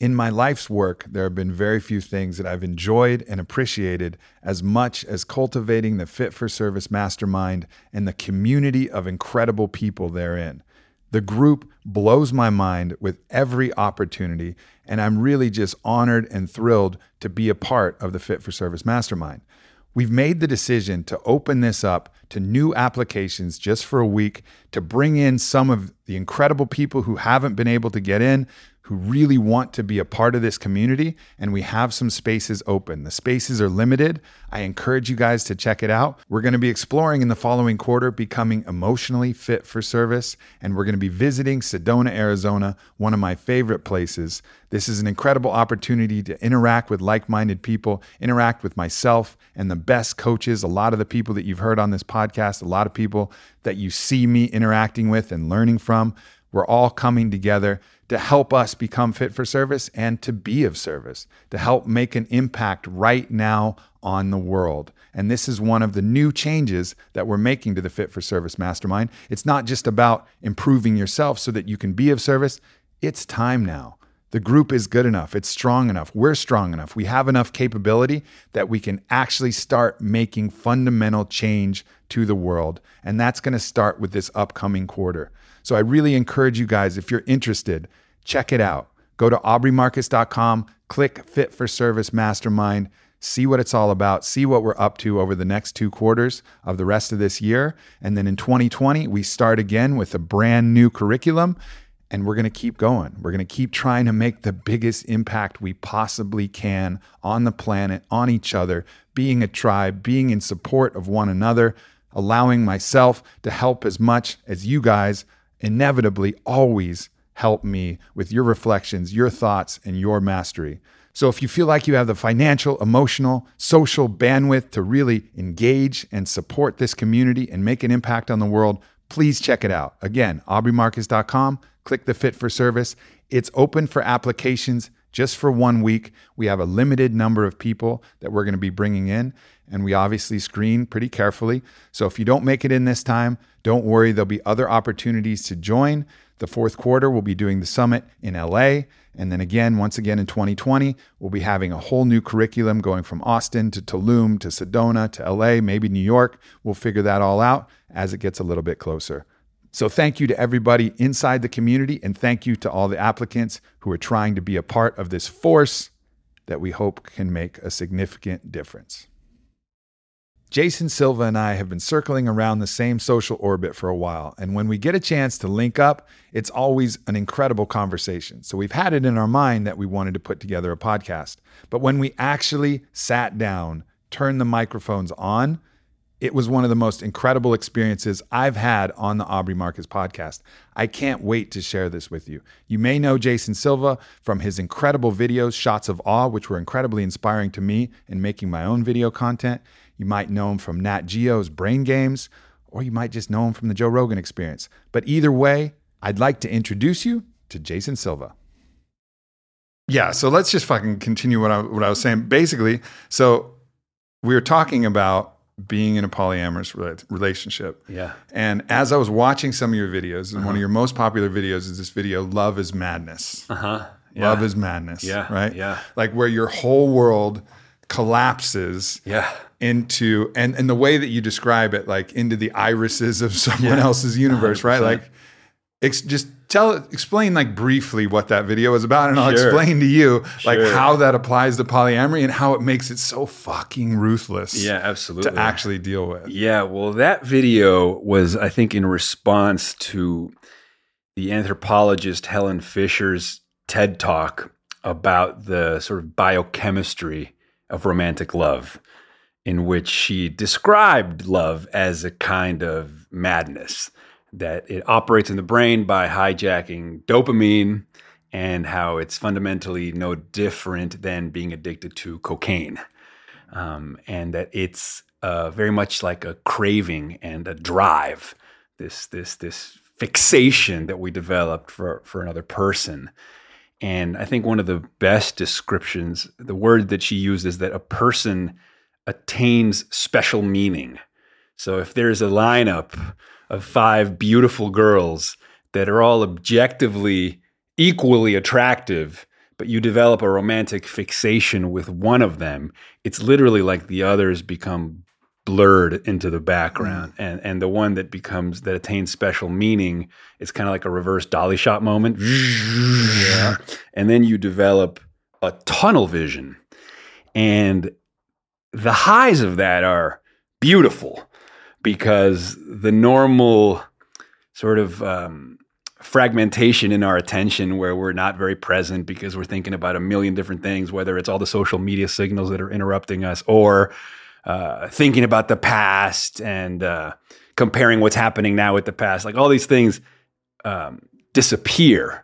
in my life's work, there have been very few things that I've enjoyed and appreciated as much as cultivating the Fit for Service mastermind and the community of incredible people therein. The group blows my mind with every opportunity, and I'm really just honored and thrilled to be a part of the Fit for Service mastermind. We've made the decision to open this up to new applications just for a week to bring in some of the incredible people who haven't been able to get in, who really want to be a part of this community, and we have some spaces open. The spaces are limited. I encourage you guys to check it out. We're going to be exploring in the following quarter becoming emotionally fit for service, and we're going to be visiting Sedona, Arizona, one of my favorite places. This is an incredible opportunity to interact with like minded people, interact with myself and the best coaches, a lot of the people that you've heard on this podcast, a lot of people that you see me interacting with and learning from. We're all coming together to help us become fit for service and to be of service, to help make an impact right now on the world. And this is one of the new changes that we're making to the Fit for Service Mastermind. It's not just about improving yourself so that you can be of service, it's time now. The group is good enough. It's strong enough. We're strong enough. We have enough capability that we can actually start making fundamental change to the world. And that's going to start with this upcoming quarter. So I really encourage you guys, if you're interested, check it out. Go to aubreymarcus.com, click Fit for Service Mastermind, see what it's all about, see what we're up to over the next two quarters of the rest of this year. And then in 2020, we start again with a brand new curriculum. And we're going to keep going. We're going to keep trying to make the biggest impact we possibly can on the planet, on each other, being a tribe, being in support of one another, allowing myself to help as much as you guys inevitably always help me with your reflections, your thoughts, and your mastery. So if you feel like you have the financial, emotional, social bandwidth to really engage and support this community and make an impact on the world, please check it out. Again, aubreymarcus.com, click the Fit for Service. It's open for applications just for one week. We have a limited number of people that we're going to be bringing in, and we obviously screen pretty carefully. So if you don't make it in this time, don't worry, there'll be other opportunities to join. The fourth quarter, we'll be doing the summit in LA. And then again, once again in 2020, we'll be having a whole new curriculum going from Austin to Tulum to Sedona to LA, maybe New York. We'll figure that all out as it gets a little bit closer. So, thank you to everybody inside the community, and thank you to all the applicants who are trying to be a part of this force that we hope can make a significant difference. Jason Silva and I have been circling around the same social orbit for a while, and when we get a chance to link up, it's always an incredible conversation. So we've had it in our mind that we wanted to put together a podcast. But when we actually sat down, turned the microphones on, it was one of the most incredible experiences I've had on the Aubrey Marcus podcast. I can't wait to share this with you. You may know Jason Silva from his incredible videos, Shots of Awe, which were incredibly inspiring to me in making my own video content. You might know him from Nat Geo's Brain Games, or you might just know him from the Joe Rogan experience. But either way, I'd like to introduce you to Jason Silva. Yeah, so let's just fucking continue what I, what I was saying. Basically, so we were talking about being in a polyamorous relationship. Yeah. And as I was watching some of your videos, and uh-huh. one of your most popular videos is this video, Love is Madness. Uh huh. Yeah. Love is Madness. Yeah. Right? Yeah. Like where your whole world collapses yeah. into, and, and the way that you describe it, like into the irises of someone yeah. else's universe, 100%. right? Like, it's just tell explain like briefly what that video is about and I'll Sure. explain to you like Sure. how that applies to polyamory and how it makes it so fucking ruthless Yeah, absolutely. to actually deal with. Yeah, well, that video was, I think, in response to the anthropologist Helen Fisher's TED talk about the sort of biochemistry of romantic love, in which she described love as a kind of madness, that it operates in the brain by hijacking dopamine and how it's fundamentally no different than being addicted to cocaine um, and that it's uh, very much like a craving and a drive, this this this fixation that we developed for for another person. And I think one of the best descriptions, the word that she used is that a person attains special meaning. So if there's a lineup of five beautiful girls that are all objectively equally attractive, but you develop a romantic fixation with one of them, it's literally like the others become blurred into the background. Mm. And and the one that becomes that attains special meaning is kind of like a reverse dolly shot moment. yeah. And then you develop a tunnel vision. And the highs of that are beautiful because the normal sort of um, fragmentation in our attention where we're not very present because we're thinking about a million different things, whether it's all the social media signals that are interrupting us or uh, thinking about the past and uh, comparing what's happening now with the past. Like all these things um, disappear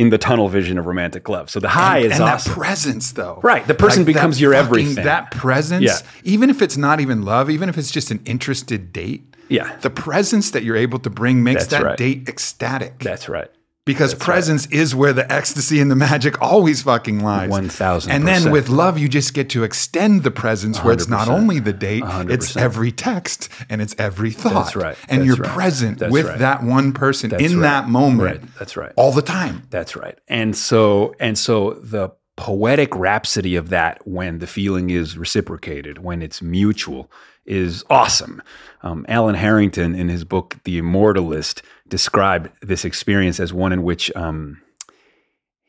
in the tunnel vision of romantic love. So the high and, is and awesome. that presence though Right, the person that becomes your fucking- everything. that presence Yeah. even if it's not even love even if it's just an interested date yeah, the presence that you're able to bring makes That's that right. date ecstatic that's right. Because presence is where the ecstasy and the magic always fucking lies 1000%. and then with love you just get to extend the presence where it's not only the date it's 100%. every text and it's every thought That's right. and That's you're right. present That's with right. that one person That's in right. that moment Right. That's right. all the time That's right. And so and so the poetic rhapsody of that when the feeling is reciprocated, when it's mutual, is awesome. Um, Alan Harrington, in his book *The Immortalist*, described this experience as one in which um,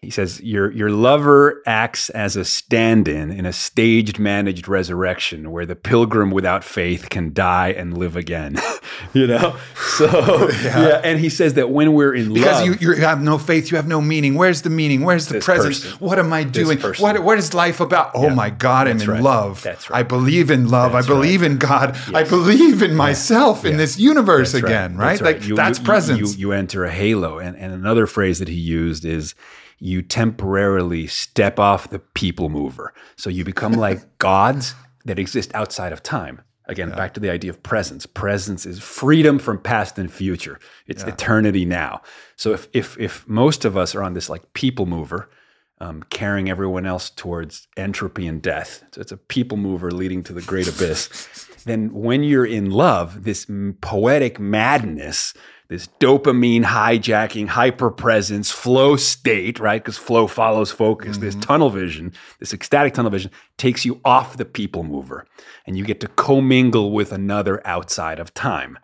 he says your your lover acts as a stand-in in a staged managed resurrection where the pilgrim without faith can die and live again you know so yeah. and he says that when we're in Because love you, you have no faith, you have no meaning. Where's the meaning? Where's the presence? person. What am I doing? What what is life about? Oh my God, I'm That's in right. love. That's right. I believe in love. That's I believe in God. I believe in myself in this universe That's again, right? That's Like You- that's you- presence. You, you enter a halo. And, and another phrase that he used is you temporarily step off the people mover. So you become like gods that exist outside of time. Again, back to the idea of presence. Presence is freedom from past and future. It's eternity now. So if if if most of us are on this like people mover, um, carrying everyone else towards entropy and death. So it's a people mover leading to the great abyss. then when you're in love, this poetic madness, this dopamine hijacking, hyper presence, flow state, right? Because flow follows focus. This mm-hmm. tunnel vision, this ecstatic tunnel vision takes you off the people mover and you get to commingle with another outside of time.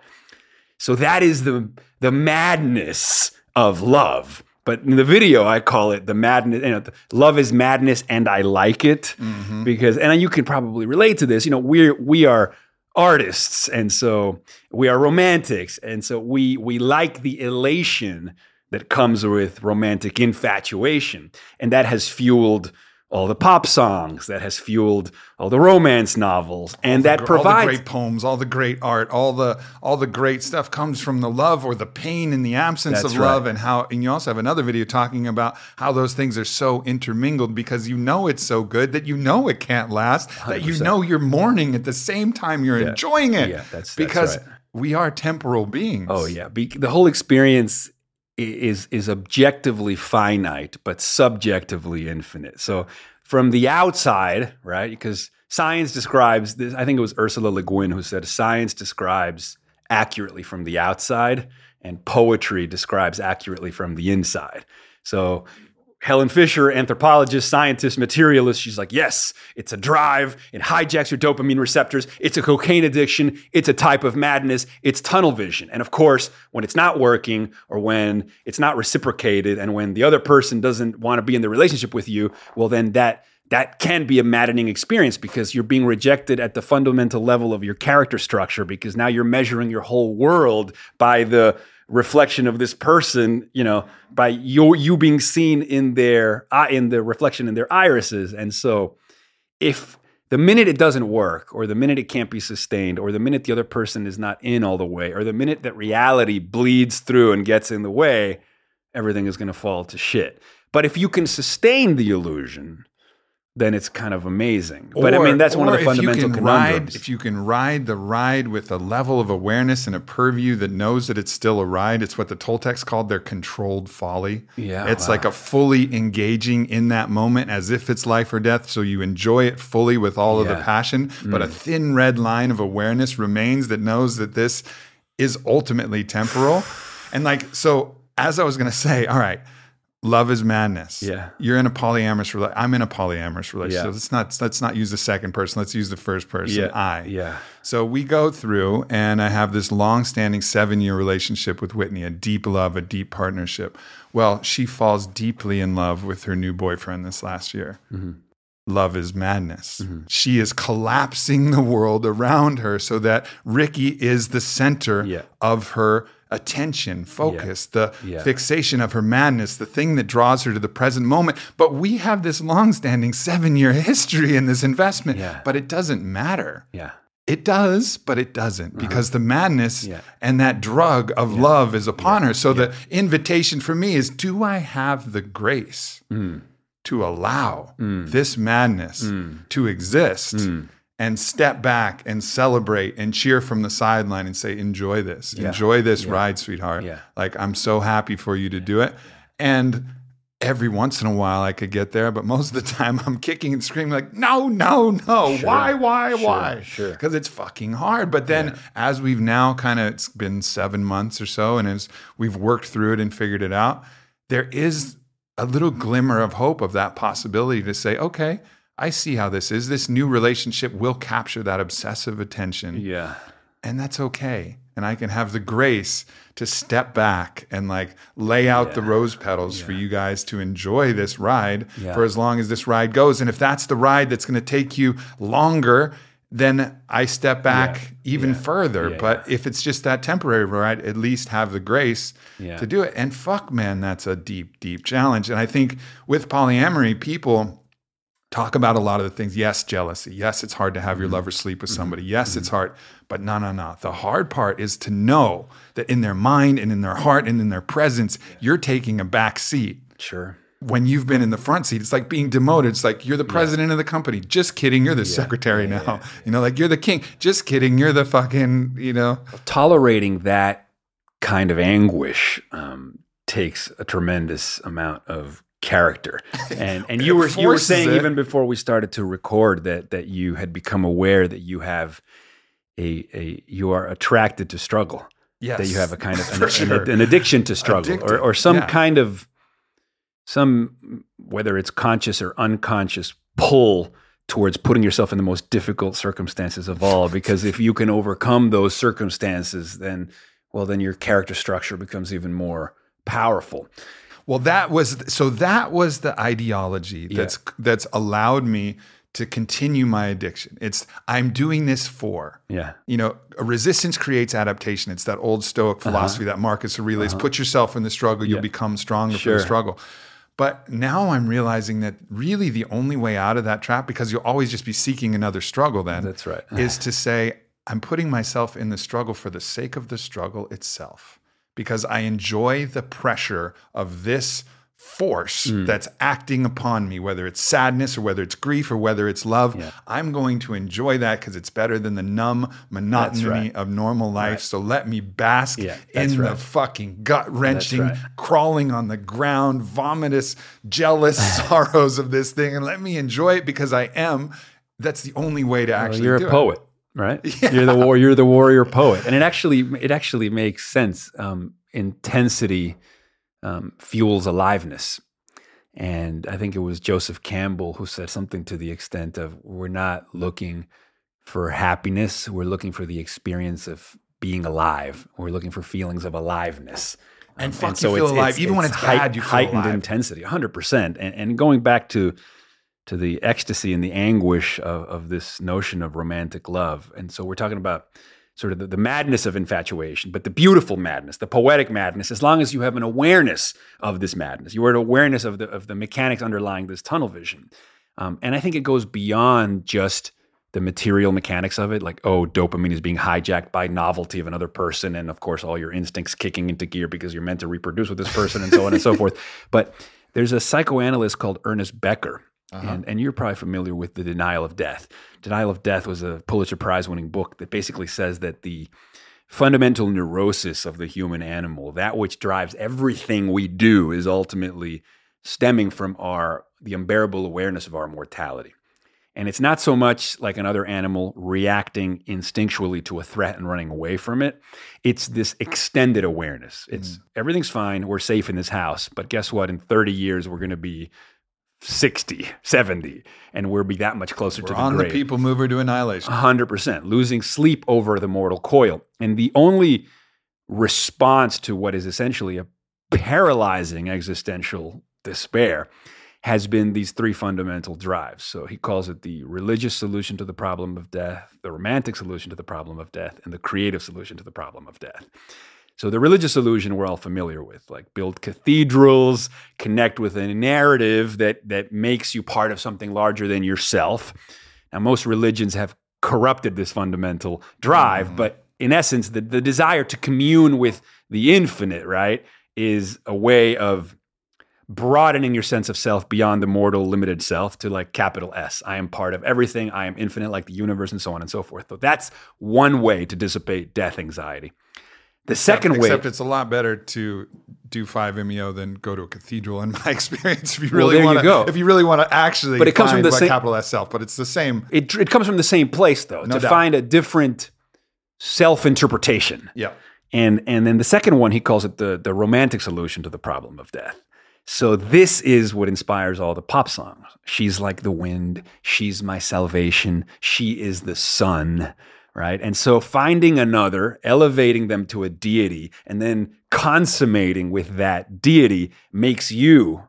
So that is the the madness of love. But in the video, I call it the madness. You know, love is madness, and I like it mm-hmm. because, and you can probably relate to this. You know, we're we are artists, and so we are romantics, and so we we like the elation that comes with romantic infatuation, and that has fueled all the pop songs, that has fueled all the romance novels, and that all provides the great poems, all the great art, all the all the great stuff comes from the love or the pain in the absence That's of love, right. and how. And you also have another video talking about how those things are so intermingled because you know it's so good that you know it can't last, that you know you're mourning at the same time you're enjoying it. Yeah, that's- that's because right. we are temporal beings. Oh yeah, Be- the whole experience is is objectively finite, but subjectively infinite. So from the outside, right? Because science describes this. I think it was Ursula Le Guin who said science describes accurately from the outside, and poetry describes accurately from the inside. So Helen Fisher, anthropologist, scientist, materialist, she's like, yes, it's a drive. It hijacks your dopamine receptors. It's a cocaine addiction. It's a type of madness. It's tunnel vision. And of course, when it's not working or when it's not reciprocated and when the other person doesn't want to be in the relationship with you, well, then that that can be a maddening experience because you're being rejected at the fundamental level of your character structure because now you're measuring your whole world by the reflection of this person, you know, by you you being seen in their uh, in the reflection in their irises. And so if the minute it doesn't work or the minute it can't be sustained or the minute the other person is not in all the way or the minute that reality bleeds through and gets in the way, everything is going to fall to shit. But if you can sustain the illusion, then it's kind of amazing. But I mean, that's one of the fundamental can ride, conundrums. if you can ride the ride with a level of awareness and a purview that knows that it's still a ride, it's what the Toltecs called their controlled folly. Yeah, it's wow. like a fully engaging in that moment as if it's life or death. So you enjoy it fully with all of the Yeah. Mm. passion, but a thin red line of awareness remains that knows that this is ultimately temporal. and like, so as I was going to say, all right. Love is madness. Yeah. You're in a polyamorous relationship. I'm in a polyamorous relationship. Yeah. Let's not let's not use the second person. Let's use the first person. yeah, I. yeah, So we go through, and I have this long-standing seven-year relationship with Whitney, a deep love, a deep partnership. Well, she falls deeply in love with her new boyfriend this last year. Mm-hmm. Love is madness. She is collapsing the world around her so that Ricky is the center Yeah. of her attention, focus, the Yeah. fixation of her madness, the thing that draws her to the present moment. But we have this long-standing seven-year history in this investment, Yeah. but it doesn't matter. yeah. It does, but it doesn't because the madness Uh-huh. Yeah. and that drug of love is upon her. So the invitation for me is do I have the grace Mm. to allow this madness Mm. to exist and step back and celebrate and cheer from the sideline and say, enjoy this, enjoy this ride, sweetheart. Yeah. Like, I'm so happy for you to do it. And every once in a while I could get there, but most of the time I'm kicking and screaming like, no, no, no. Why, why, why? sure. Because it's fucking hard. But then as we've now kind of, it's been seven months or so, and as we've worked through it and figured it out, there is a little glimmer of hope of that possibility to say, okay, I see how this is. This new relationship will capture that obsessive attention. Yeah. and that's okay. And i can have the grace to step back and like lay out the rose petals for you guys to enjoy this ride Yeah. for as long as this ride goes. And if that's the ride that's going to take you longer then i step back even further. Yeah, but if it's just that temporary ride at least have the grace Yeah. to do it. And fuck man that's a deep deep challenge. And i think with polyamory people talk about a lot of the things. Yes, jealousy. Yes, it's hard to have Mm-hmm. your lover sleep with somebody. Yes, it's hard. But no, no, no. The hard part is to know that in their mind and in their heart and in their presence, you're taking a back seat. Sure. When you've been in the front seat, it's like being demoted. It's like you're the president of the company. Just kidding. You're the secretary now. You know, like you're the king. Just kidding. You're the fucking, you know. Tolerating that kind of anguish um, takes a tremendous amount of character. And and you were you were saying it. even before we started to record that that you had become aware that you have a a you are attracted to struggle. Yes. That you have a kind of an, For an- an addiction to struggle or, or some yeah. kind of some whether it's conscious or unconscious pull towards putting yourself in the most difficult circumstances of all because if you can overcome those circumstances then well then your character structure becomes even more powerful Well, that was so that was the ideology that's that's allowed me to continue my addiction. It's I'm doing this for. yeah You know, a resistance creates adaptation. It's that old Stoic Uh-huh. philosophy that Marcus Aurelius put yourself in the struggle, you'll become stronger for Sure. the struggle. But now I'm realizing that really the only way out of that trap, because you'll always just be seeking another struggle then, That's right. is to say, I'm putting myself in the struggle for the sake of the struggle itself. Because I enjoy the pressure of this force Hmm. that's acting upon me, whether it's sadness or whether it's grief or whether it's love. I'm going to enjoy that because it's better than the numb monotony right. of normal life. So let me bask Yeah, in the fucking gut wrenching, right. crawling on the ground, vomitous, jealous sorrows of this thing, and let me enjoy it because I am. That's the only way to actually you're do a it. Right you're the war you're the warrior poet and it actually it actually makes sense um, intensity um, fuels aliveness And I think it was Joseph Campbell who said something to the extent of we're not looking for happiness, we're looking for the experience of being alive. We're looking for feelings of aliveness. And fuck, you feel alive. Even when it's bad, you feel heightened alive. intensity, 100%. And, and going back to to the ecstasy and the anguish of, of this notion of romantic love. And so we're talking about sort of the, the madness of infatuation, but the beautiful madness, the poetic madness, as long as you have an awareness of this madness, you are an awareness of the, of the mechanics underlying this tunnel vision. Um, and I think it goes beyond just the material mechanics of it, like, oh, dopamine is being hijacked by novelty of another person. And of course, all your instincts kicking into gear because you're meant to reproduce with this person and so on and so forth. But there's a psychoanalyst called Ernest Becker uh-huh. And, and you're probably familiar with The Denial of Death. Denial of Death was a Pulitzer Prize winning book that basically says that the fundamental neurosis of the human animal, that which drives everything we do, is ultimately stemming from our the unbearable awareness of our mortality. And it's not so much like another animal reacting instinctually to a threat and running away from it. It's this extended awareness. It's mm. everything's fine, we're safe in this house, but guess what? In 30 years, we're going to be 60, 70, and we'll be that much closer We're to the on grave. the people mover to annihilation. 100%, losing sleep over the mortal coil. And the only response to what is essentially a paralyzing existential despair has been these three fundamental drives. So he calls it the religious solution to the problem of death, the romantic solution to the problem of death, and the creative solution to the problem of death. So the religious illusion we're all familiar with, like build cathedrals, connect with a narrative that that makes you part of something larger than yourself. Now most religions have corrupted this fundamental drive, mm-hmm. but in essence, the, the desire to commune with the infinite, right, is a way of broadening your sense of self beyond the mortal limited self to like capital S. I am part of everything. I am infinite like the universe and so on and so forth. So that's one way to dissipate death anxiety. The second except, way, except it's a lot better to do five meo than go to a cathedral. In my experience, if you really well, want to, if you really want to actually, but it comes from the same capital S self. But it's the same. It it comes from the same place though. No to doubt. find a different self interpretation. Yeah. And and then the second one he calls it the the romantic solution to the problem of death. So this is what inspires all the pop songs. She's like the wind. She's my salvation. She is the sun right? And so finding another, elevating them to a deity, and then consummating with that deity makes you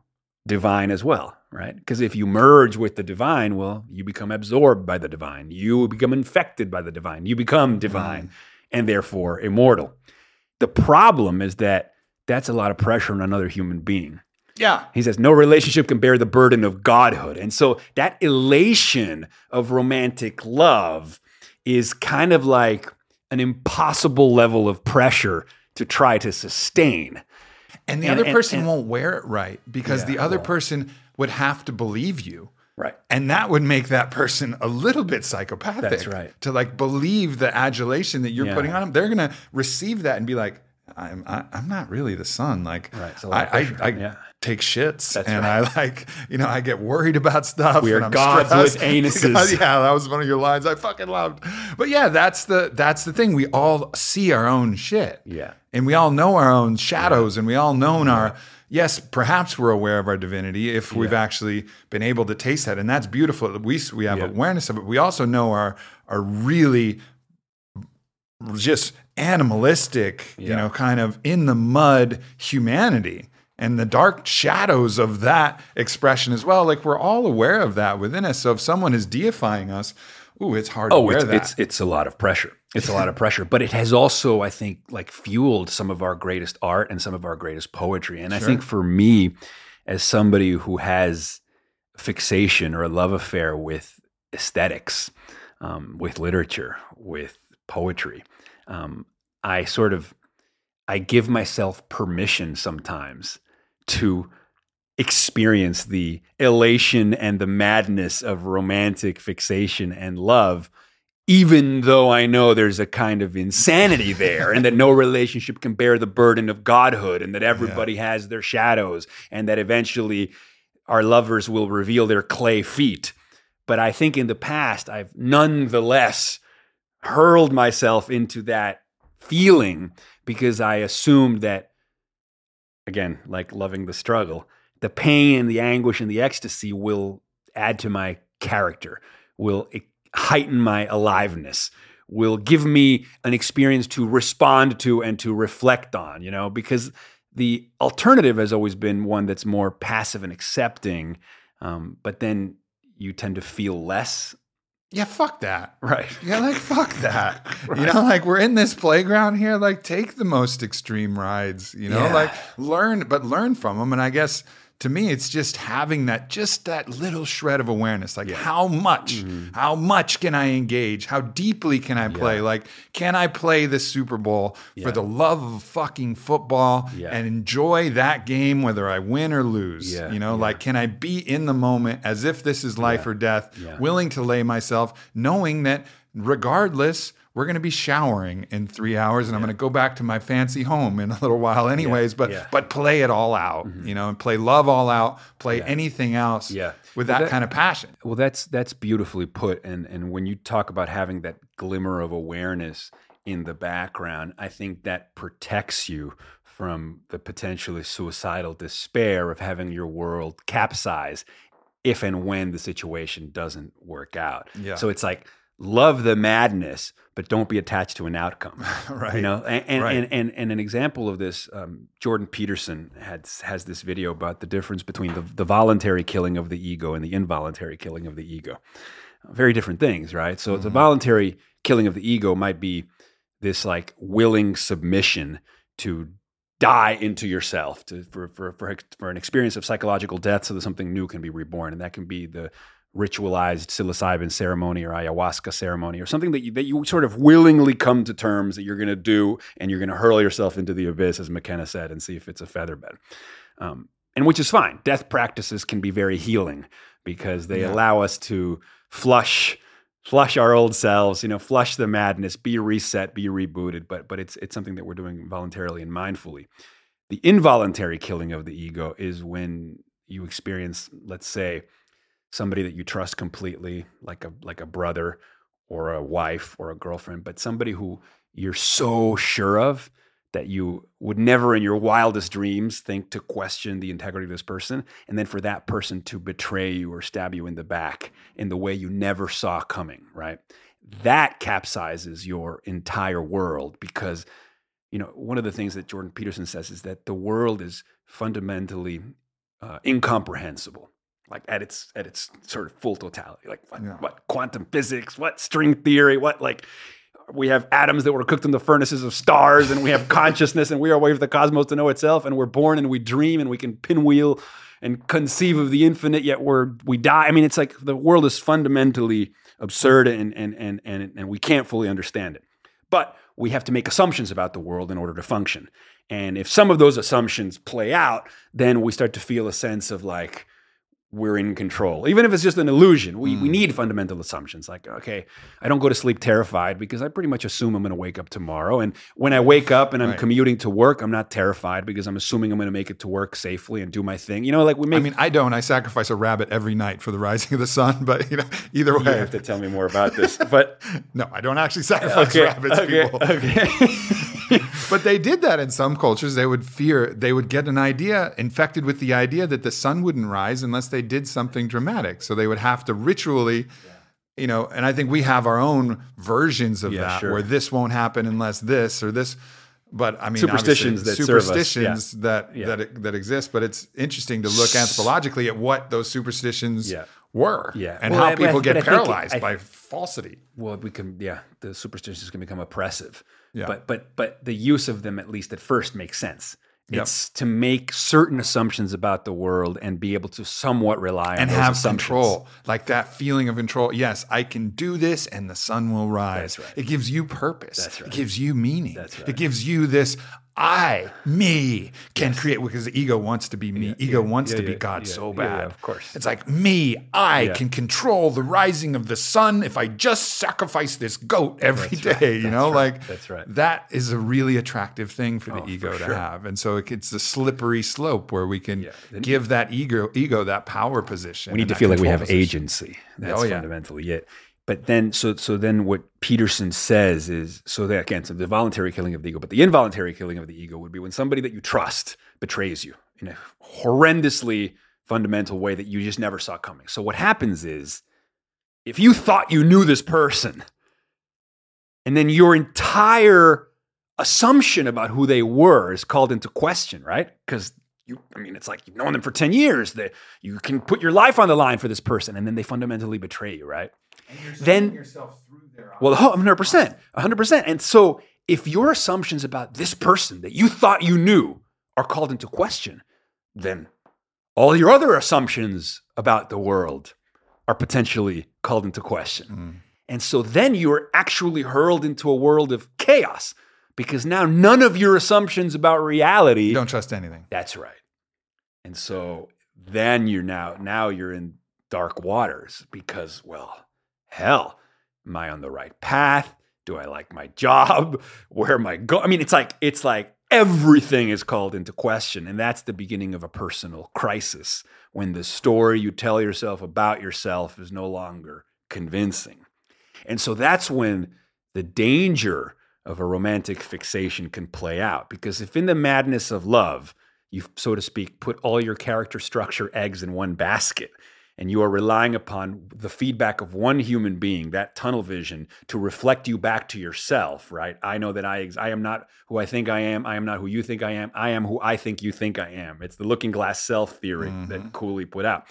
divine as well, right? Because if you merge with the divine, well, you become absorbed by the divine, you become infected by the divine, you become divine, mm. and therefore immortal. The problem is that that's a lot of pressure on another human being. Yeah. He says, no relationship can bear the burden of godhood. And so that elation of romantic love is kind of like an impossible level of pressure to try to sustain. And the and, other person and, won't wear it right because yeah, the other well, person would have to believe you. Right. And that would make that person a little bit psychopathic. That's right. To like believe the adulation that you're yeah. putting on them. They're going to receive that and be like, I'm, I, am i am not really the sun. Like, right. I, I, I, yeah take shits That's and right. I like, you know, I get worried about stuff. We are gods stressed. with anuses. yeah, that was one of your lines I fucking loved. But yeah, that's the that's the thing. We all see our own shit. Yeah. And we all know our own shadows yeah. and we all know yeah. our yes, perhaps we're aware of our divinity if we've yeah. actually been able to taste that. And that's beautiful. We we have awareness of it. We also know our our really just animalistic, you know, kind of in the mud humanity and the dark shadows of that expression as well. Like we're all aware of that within us. So if someone is deifying us, ooh, it's hard oh, to wear it's, that. It's it's a lot of pressure. It's a lot of pressure, but it has also, I think, like fueled some of our greatest art and some of our greatest poetry. And sure. I think for me, as somebody who has fixation or a love affair with aesthetics, um, with literature, with poetry, um, I sort of I give myself permission sometimes to experience the elation and the madness of romantic fixation and love, even though I know there's a kind of insanity there and that no relationship can bear the burden of godhood and that everybody yeah. has their shadows and that eventually our lovers will reveal their clay feet. But I think in the past, I've nonetheless hurled myself into that feeling because I assumed that again, like loving the struggle, the pain, and the anguish, and the ecstasy will add to my character, will heighten my aliveness, will give me an experience to respond to and to reflect on, you know, because the alternative has always been one that's more passive and accepting, um, but then you tend to feel less yeah, fuck that. Right. Yeah, like fuck that. right. You know, like we're in this playground here. Like take the most extreme rides. You know, yeah. like learn, but learn from them. And I guess to me it's just having that just that little shred of awareness like yeah. how much mm-hmm. how much can i engage how deeply can i play yeah. like can i play the super bowl yeah. for the love of fucking football and enjoy that game whether i win or lose you know like can i be in the moment as if this is life or death willing to lay myself knowing that regardless we're going to be showering in three hours and yeah. I'm going to go back to my fancy home in a little while anyways, yeah. but, yeah. but play it all out, mm-hmm. you know, and play love all out, play anything else yeah. with well, that, that, kind of passion. Well, that's, that's beautifully put. And, and when you talk about having that glimmer of awareness in the background, I think that protects you from the potentially suicidal despair of having your world capsize if and when the situation doesn't work out. Yeah. So it's like, love the madness, but don't be attached to an outcome. right. You know, and and, right. and, and, and, an example of this, um, Jordan Peterson has has this video about the difference between the, the voluntary killing of the ego and the involuntary killing of the ego. Very different things, right? So mm-hmm. the voluntary killing of the ego might be this like willing submission to die into yourself to, for, for, for, for an experience of psychological death so that something new can be reborn. And that can be the ritualized psilocybin ceremony or ayahuasca ceremony or something that you, that you sort of willingly come to terms that you're going to do and you're going to hurl yourself into the abyss, as McKenna said, and see if it's a featherbed. Um, and which is fine. Death practices can be very healing because they yeah. allow us to flush flush our old selves, you know, flush the madness, be reset, be rebooted. But but it's it's something that we're doing voluntarily and mindfully. The involuntary killing of the ego is when you experience, let's say, somebody that you trust completely, like a like a brother or a wife or a girlfriend, but somebody who you're so sure of that you would never in your wildest dreams think to question the integrity of this person and then for that person to betray you or stab you in the back in the way you never saw coming right? That capsizes your entire world because you know one of the things that jordan peterson says is that the world is fundamentally uh, incomprehensible like at its at its sort of full totality. Like what, yeah. what quantum physics, what string theory, what like we have atoms that were cooked in the furnaces of stars, and we have consciousness, and we are a way for the cosmos to know itself, and we're born and we dream and we can pinwheel and conceive of the infinite, yet we're we die. I mean, it's like the world is fundamentally absurd and and and and, and we can't fully understand it. But we have to make assumptions about the world in order to function. And if some of those assumptions play out, then we start to feel a sense of like, we're in control. Even if it's just an illusion, we, mm. we need fundamental assumptions. Like, okay, I don't go to sleep terrified because I pretty much assume I'm going to wake up tomorrow. And when I wake up and I'm right. commuting to work, I'm not terrified because I'm assuming I'm going to make it to work safely and do my thing. You know, like we make. I mean, I don't. I sacrifice a rabbit every night for the rising of the sun. But you know, either way, you have to tell me more about this. But no, I don't actually sacrifice okay, rabbits. Okay, people. okay. but they did that in some cultures. They would fear, they would get an idea, infected with the idea that the sun wouldn't rise unless they did something dramatic. So they would have to ritually, you know, and I think we have our own versions of yeah, that sure. where this won't happen unless this or this. But I mean, superstitions that superstitions yeah. that yeah. that that exist. But it's interesting to look anthropologically at what those superstitions were, yeah, and well, how people I, get I paralyzed I, by falsity. Well, we can, yeah, the superstitions can become oppressive. Yeah. But but but the use of them at least at first makes sense. It's yep. to make certain assumptions about the world and be able to somewhat rely on and have control, like that feeling of control. Yes, I can do this, and the sun will rise. Right. It gives you purpose. Right. It gives you meaning. Right. It gives you this. I, me, can yes. create because the ego wants to be me. Yeah, ego yeah, wants yeah, to be God so bad. of course. It's like me, I can control the rising of the sun if I just sacrifice this goat every That's day. You know, like That's right. That is a really attractive thing for the oh, ego for to sure. have. And so it's a slippery slope where we can give that ego ego that power position. We need to feel like we have position. agency. Oh, That's oh, yeah. fundamentally it. But then, so so then, what Peterson says is, so that again, so the voluntary killing of the ego, but the involuntary killing of the ego would be when somebody that you trust betrays you in a horrendously fundamental way that you just never saw coming. So what happens is if you thought you knew this person and then your entire assumption about who they were is called into question, right? Because you, I mean, it's like you've known them for 10 years. That you can put your life on the line for this person, and then they fundamentally betray you, right? Then yourself through their well, 100%, 100%. And so if your assumptions about this person that you thought you knew are called into question, then all your other assumptions about the world are potentially called into question. Mm. And so then you're actually hurled into a world of chaos because now none of your assumptions about reality. You don't trust anything. That's right. And so then you're now now you're in dark waters because well, hell, am I on the right path? Do I like my job? Where am I going? I mean, it's like it's like everything is called into question and that's the beginning of a personal crisis when the story you tell yourself about yourself is no longer convincing. And so that's when the danger of a romantic fixation can play out because if in the madness of love you so to speak put all your character structure eggs in one basket and you are relying upon the feedback of one human being, that tunnel vision, to reflect you back to yourself, right? I know that I, I am not who I think I am. I am not who you think I am. I am who I think you think I am. It's the looking glass self theory mm-hmm. that Cooley put out.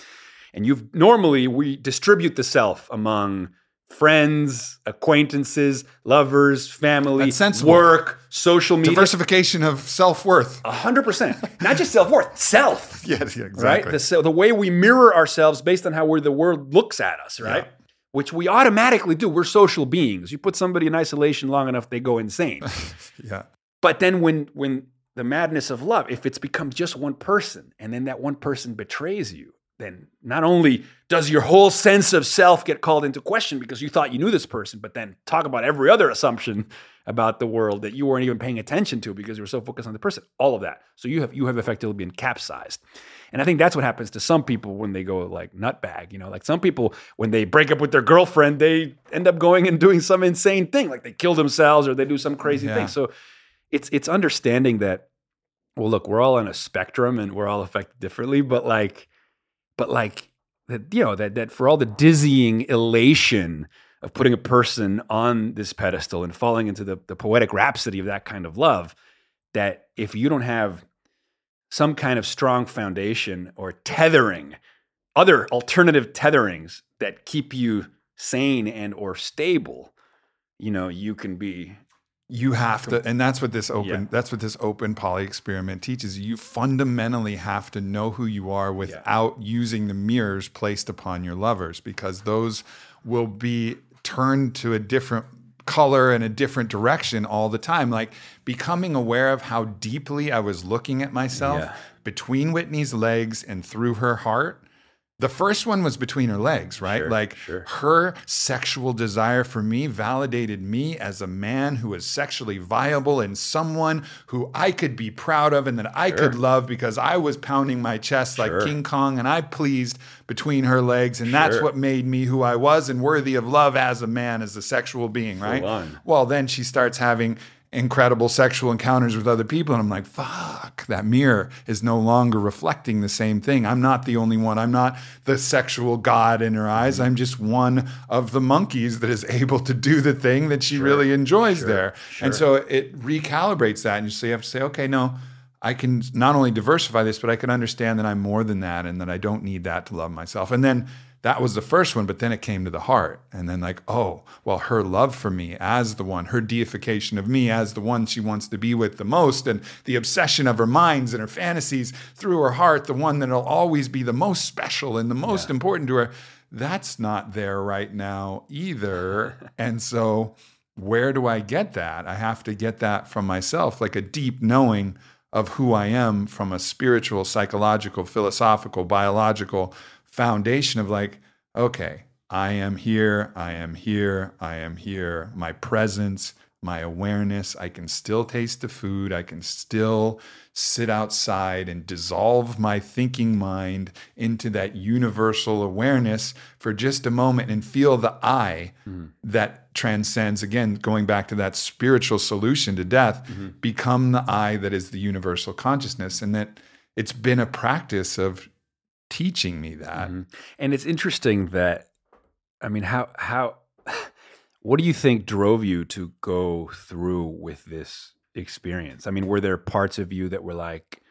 And you've normally we distribute the self among friends, acquaintances, lovers, family, work, social media. Diversification of self worth. A hundred percent. Not just self worth, self. yeah, exactly. Right? The, the way we mirror ourselves based on how the world looks at us, right? Yeah. Which we automatically do. We're social beings. You put somebody in isolation long enough, they go insane. yeah. But then when when the madness of love, if it's become just one person and then that one person betrays you, then not only does your whole sense of self get called into question because you thought you knew this person, but then talk about every other assumption about the world that you weren't even paying attention to because you were so focused on the person. All of that. So you have you have effectively been capsized. And I think that's what happens to some people when they go like nutbag. You know, like some people when they break up with their girlfriend, they end up going and doing some insane thing, like they kill themselves or they do some crazy yeah. thing. So it's it's understanding that. Well, look, we're all on a spectrum and we're all affected differently, but like but like that, you know, that that for all the dizzying elation of putting a person on this pedestal and falling into the, the poetic rhapsody of that kind of love, that if you don't have some kind of strong foundation or tethering, other alternative tetherings that keep you sane and or stable, you know, you can be you have to and that's what this open yeah. that's what this open poly experiment teaches you fundamentally have to know who you are without yeah. using the mirrors placed upon your lovers because those will be turned to a different color and a different direction all the time like becoming aware of how deeply i was looking at myself yeah. between whitney's legs and through her heart the first one was between her legs, right? Sure, like sure. her sexual desire for me validated me as a man who was sexually viable and someone who I could be proud of and that I sure. could love because I was pounding my chest like King Kong and I pleased between her legs. And that's what made me who I was and worthy of love as a man, as a sexual being, right? Well, then she starts having incredible sexual encounters with other people. And I'm like, fuck, that mirror is no longer reflecting the same thing. I'm not the only one. I'm not the sexual god in her eyes. Mm-hmm. I'm just one of the monkeys that is able to do the thing that she sure. really enjoys sure. there. Sure. And so it recalibrates that. And so you have to say, okay, no. I can not only diversify this, but I can understand that I'm more than that and that I don't need that to love myself. And then that was the first one, but then it came to the heart. And then, like, oh, well, her love for me as the one, her deification of me as the one she wants to be with the most, and the obsession of her minds and her fantasies through her heart, the one that'll always be the most special and the most yeah. important to her, that's not there right now either. and so, where do I get that? I have to get that from myself, like a deep knowing of who I am from a spiritual, psychological, philosophical, biological foundation of like, okay, I am here, I am here, I am here. My presence, my awareness, I can still taste the food, I can still sit outside and dissolve my thinking mind into that universal awareness for just a moment and feel the I mm-hmm. that transcends, again, going back to that spiritual solution to death, mm-hmm. become the I that is the universal consciousness. And that it's been a practice of teaching me that. Mhm. And it's interesting that, I mean, how how what do you think drove you to go through with this experience? I mean, were there parts of you that were like,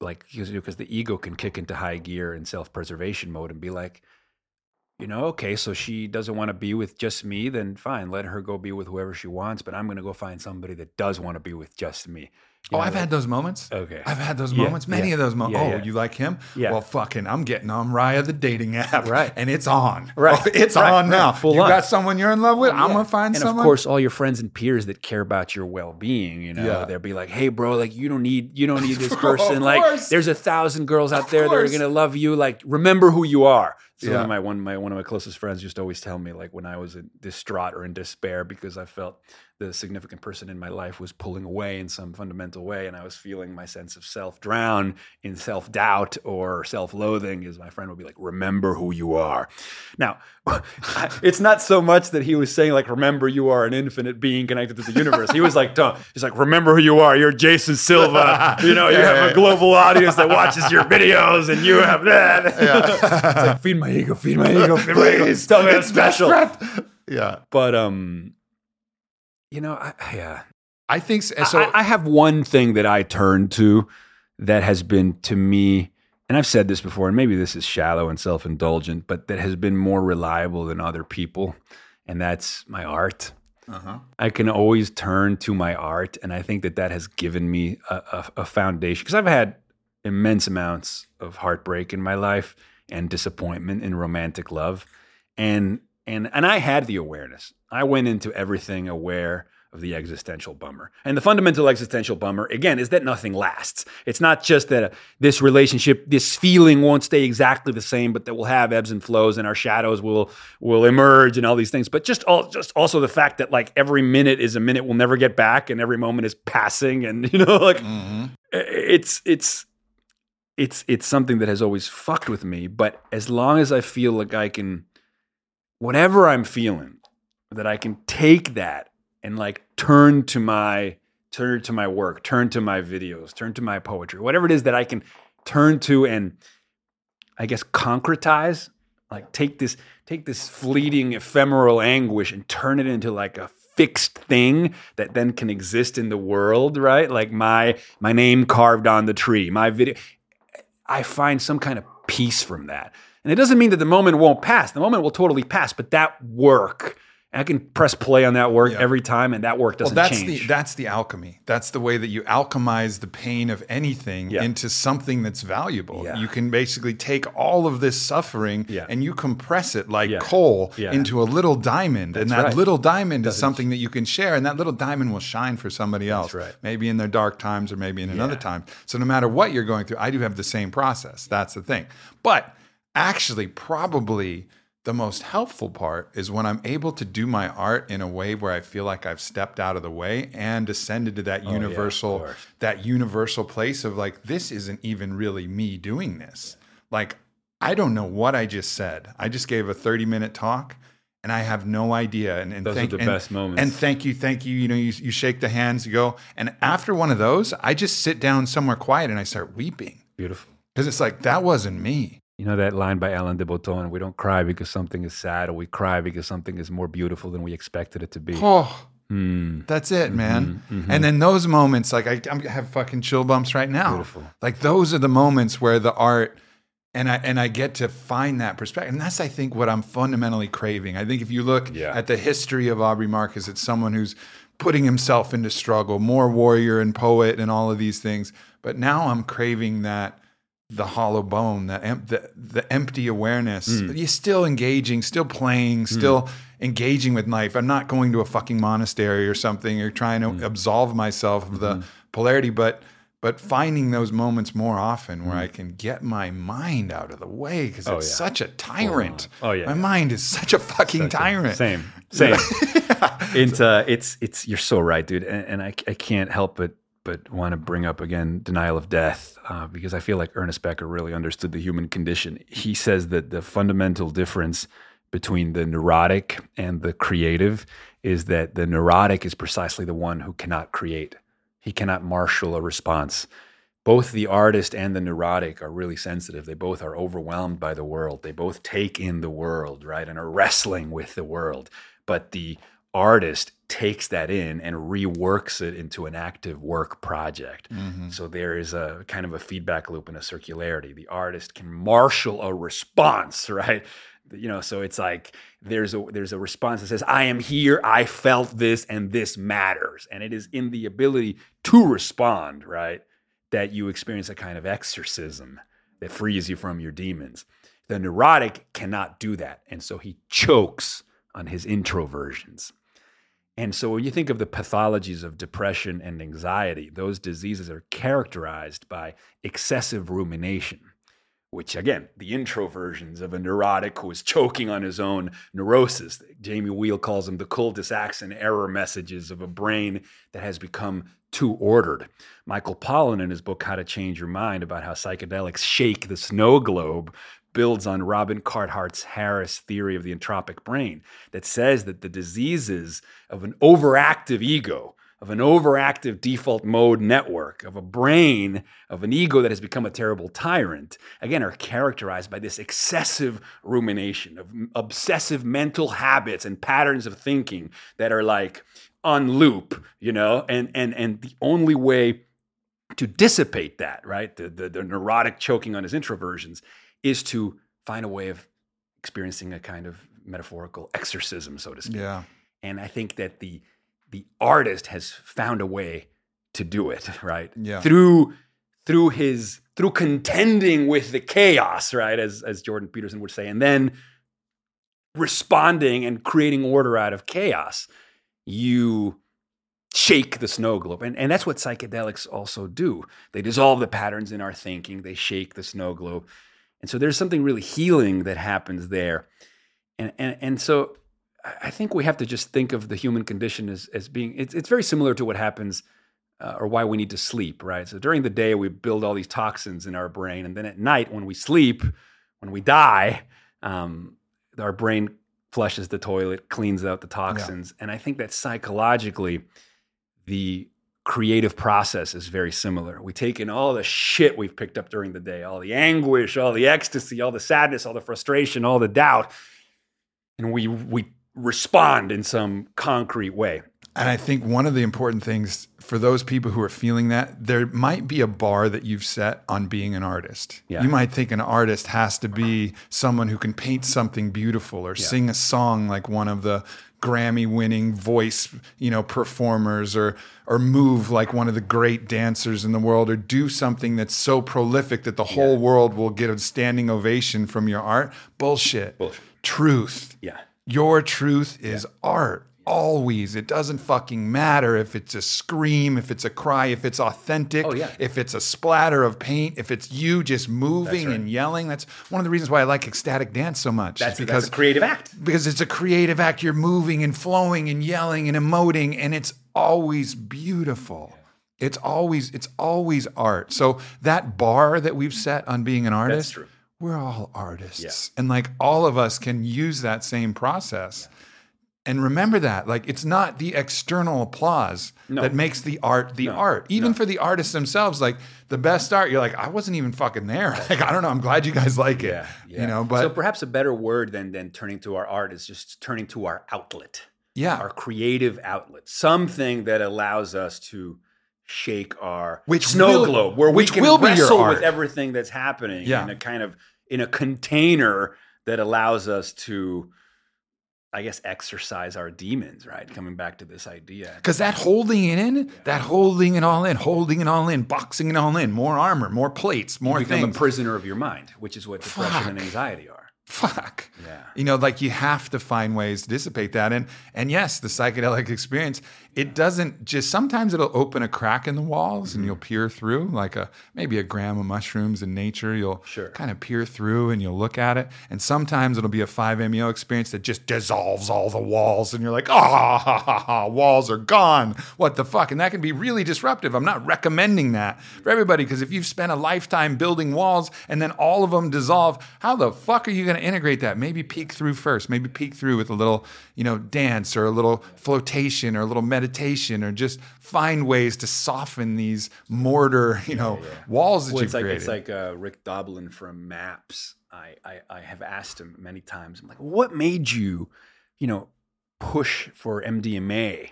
like because the ego can kick into high gear and self preservation mode and be like, you know, okay, so she doesn't want to be with just me, then fine, let her go be with whoever she wants. But I'm going to go find somebody that does want to be with just me. You Oh, I've had those moments. Okay. I've had those Yeah, moments, many yeah, of those moments. yeah, oh, you like him? Yeah. Well, fucking, I'm getting on Raya, the dating app. Right. And it's on. Right, Oh, it's right, on now. full you on. got someone you're in love with? I'm going to find and someone. of course all your friends and peers that care about your well-being you know they'll be like hey bro like you don't need you don't need this of person like there's a thousand girls out there that are gonna love you like remember who you are so one Yeah. of my one my one of my closest friends used to always tell me like when i was in distraught or in despair because i felt the significant person in my life was pulling away in some fundamental way and i was feeling my sense of self drown in self-doubt or self-loathing is my friend would be like remember who you are. Now it's not so much that he was saying like remember you are an infinite being connected to the universe. He was like he's like remember who you are. You're jason silva. You know you have a global audience that watches your videos and you have that Yeah. it's like feed my ego feed my ego feed my ego Please, tell me it's special. Yeah. but um you know I, yeah I think so. so I, I have one thing that I turn to that has been to me, and I've said this before, and maybe this is shallow and self indulgent, but that has been more reliable than other people, and that's my art. uh-huh. I can always turn to my art, and I think that that has given me a, a, a foundation because I've had immense amounts of heartbreak in my life and disappointment in romantic love, and and and I had the awareness. I went into everything aware of the existential bummer, and the fundamental existential bummer again is that nothing lasts. It's not just that uh, this relationship, this feeling won't stay exactly the same, but that we'll have ebbs and flows, and our shadows will will emerge, and all these things. But just all, just also the fact that like every minute is a minute we'll never get back, and every moment is passing, and you know, like Mhm. it's it's it's it's something that has always fucked with me but as long as i feel like i can whatever i'm feeling that i can take that and like turn to my turn to my work turn to my videos turn to my poetry whatever it is that i can turn to and i guess concretize like take this take this fleeting ephemeral anguish and turn it into like a fixed thing that then can exist in the world right? Like my my name carved on the tree my video i find some kind of peace from that. And it doesn't mean that the moment won't pass. The moment will totally pass but that work i can press play on that work Yeah. every time and that work doesn't well, that's change the that's the alchemy. That's the way that you alchemize the pain of anything Yeah. into something that's valuable. Yeah. You can basically take all of this suffering and you compress it like coal into a little diamond, and that right. little diamond is something that you can share, and that little diamond will shine for somebody else. right. Maybe in their dark times, or maybe in another time. So no matter what you're going through, I do have the same process. That's the thing. But actually, probably the most helpful part is when I'm able to do my art in a way where I feel like I've stepped out of the way and ascended to that Oh, universal course. that universal place of like this isn't even really me doing this. Like I don't know what I just said. I just gave a 30 minute talk and I have no idea. And, and Those are thank, the and- best moments. And thank you, thank you. You know, you, you shake the hands, you go. And after one of those, I just sit down somewhere quiet and I start weeping beautiful because it's like that wasn't me. You know that line by Alain de Botton, we don't cry because something is sad, or we cry because something is more beautiful than we expected it to be. Oh, Hmm. that's it, man. mhm. And then those moments, like I, I'm- I have fucking chill bumps right now. Beautiful. Like those are the moments where the art and I and I get to find that perspective. And that's I think what I'm fundamentally craving. I think if you look Yeah. at the history of Aubrey Marcus, it's someone who's putting himself into struggle, more warrior and poet and all of these things. But now I'm craving that the hollow bone, the em- the, the empty awareness. Hmm. You're still engaging, still playing, hmm. still engaging with life. I'm not going to a fucking monastery or something or trying to hmm. absolve myself of the polarity, but but finding those moments more often where I can get my mind out of the way because Oh, it's yeah. such a tyrant. Oh, yeah, my yeah. mind is such a fucking tyrant. Same, same. it's uh, it's it's. You're so right, dude. And, and I I can't help but but want to bring up again denial of death uh, because I feel like Ernest Becker really understood the human condition. He says that the fundamental difference between the neurotic and the creative is that the neurotic is precisely the one who cannot create. He cannot marshal a response. both the artist and the neurotic are really sensitive. They both are overwhelmed by the world. They both take in the world, right, and are wrestling with the world. But the artist takes that in and reworks it into an active work project. Mm-hmm. So there is a kind of a feedback loop and a circularity. The artist can marshal a response, right? You know, so it's like there's a there's a response that says, I am here, I felt this, and this matters. And it is in the ability to respond, right? That you experience a kind of exorcism that frees you from your demons. The neurotic cannot do that. And so he chokes on his introversions. And so when you think of the pathologies of depression and anxiety, those diseases are characterized by excessive rumination, which again, the introversions of a neurotic who is choking on his own neurosis. Jamie Wheal calls them the cul-de-sacs and error messages of a brain that has become too ordered. Michael Pollan, in his book How to Change Your Mind, about how psychedelics shake the snow globe, builds on Robin Carhart's Harris theory of the entropic brain that says that the diseases of an overactive ego, of an overactive default mode network, of a brain, of an ego that has become a terrible tyrant, again, are characterized by this excessive rumination of obsessive mental habits and patterns of thinking that are like on loop, you know, and and and the only way to dissipate that, right? The, the, the neurotic choking on his introversions is to find a way of experiencing a kind of metaphorical exorcism, so to speak. Yeah. And I think that the the artist has found a way to do it, right? Yeah. Through through his through contending with the chaos, right? As as Jordan Peterson would say, and then responding and creating order out of chaos. You shake the snow globe. And, and that's what psychedelics also do. They dissolve the patterns in our thinking, they shake the snow globe. And so there's something really healing that happens there. And, and, and so I think we have to just think of the human condition as, as being, it's, it's very similar to what happens uh, or why we need to sleep, right? So during the day, we build all these toxins in our brain. And then at night, when we sleep, when we die, um, our brain flushes the toilet, cleans out the toxins. Yeah. And I think that psychologically, the creative process is very similar. We take in all the shit we've picked up during the day, all the anguish, all the ecstasy, all the sadness, all the frustration, all the doubt, and we we respond in some concrete way. And I think one of the important things for those people who are feeling that, there might be a bar that you've set on being an artist. Yeah. You might think an artist has to be someone who can paint something beautiful or yeah. sing a song like one of the Grammy winning voice, you know, performers or or move like one of the great dancers in the world or do something that's so prolific that the whole yeah. world will get a standing ovation from your art. Bullshit. Bullshit. Truth. Yeah. Your truth is yeah. art always. It doesn't fucking matter if it's a scream, if it's a cry, if it's authentic, oh, yeah. if it's a splatter of paint, if it's you just moving right. and yelling. That's one of the reasons why I like ecstatic dance so much. That's because that's a creative act. Because it's a creative act. You're moving and flowing and yelling and emoting, and it's always beautiful. It's always it's always art. So that bar that we've set on being an artist, we're all artists, yeah. and like all of us can use that same process. And remember that like it's not the external applause no. that makes the art the no. art even no. for the artists themselves like the best art you're like i wasn't even fucking there like i don't know i'm glad you guys like it yeah, yeah. you know but so perhaps a better word than than turning to our art is just turning to our outlet yeah our creative outlet something that allows us to shake our which snow will, globe where we can will wrestle with everything that's happening yeah. in a kind of in a container that allows us to I guess exercise our demons, right? Mm. Coming back to this idea. Because that holding it in, yeah. that holding it all in, holding it all in, boxing it all in, more armor, more plates, more you become things. a prisoner of your mind, which is what depression Fuck. and anxiety are fuck. Yeah. You know, like you have to find ways to dissipate that. And and yes, the psychedelic experience, it doesn't just sometimes it'll open a crack in the walls mm-hmm. and you'll peer through, like a maybe a gram of mushrooms in nature. You'll sure. kind of peer through and you'll look at it. And sometimes it'll be a 5-MeO experience that just dissolves all the walls and you're like, ah, ha, ha, ha, walls are gone. What the fuck? And that can be really disruptive. I'm not recommending that for everybody because if you've spent a lifetime building walls and then all of them dissolve, how the fuck are you going going to integrate that. Maybe peek through first. Maybe peek through with a little, you know, dance or a little flotation or a little meditation or just find ways to soften these mortar, you know, walls that Well, you've it's like created. it's like uh, Rick Doblin from Maps. I, I I have asked him many times. I'm like, what made you, you know, push for MDMA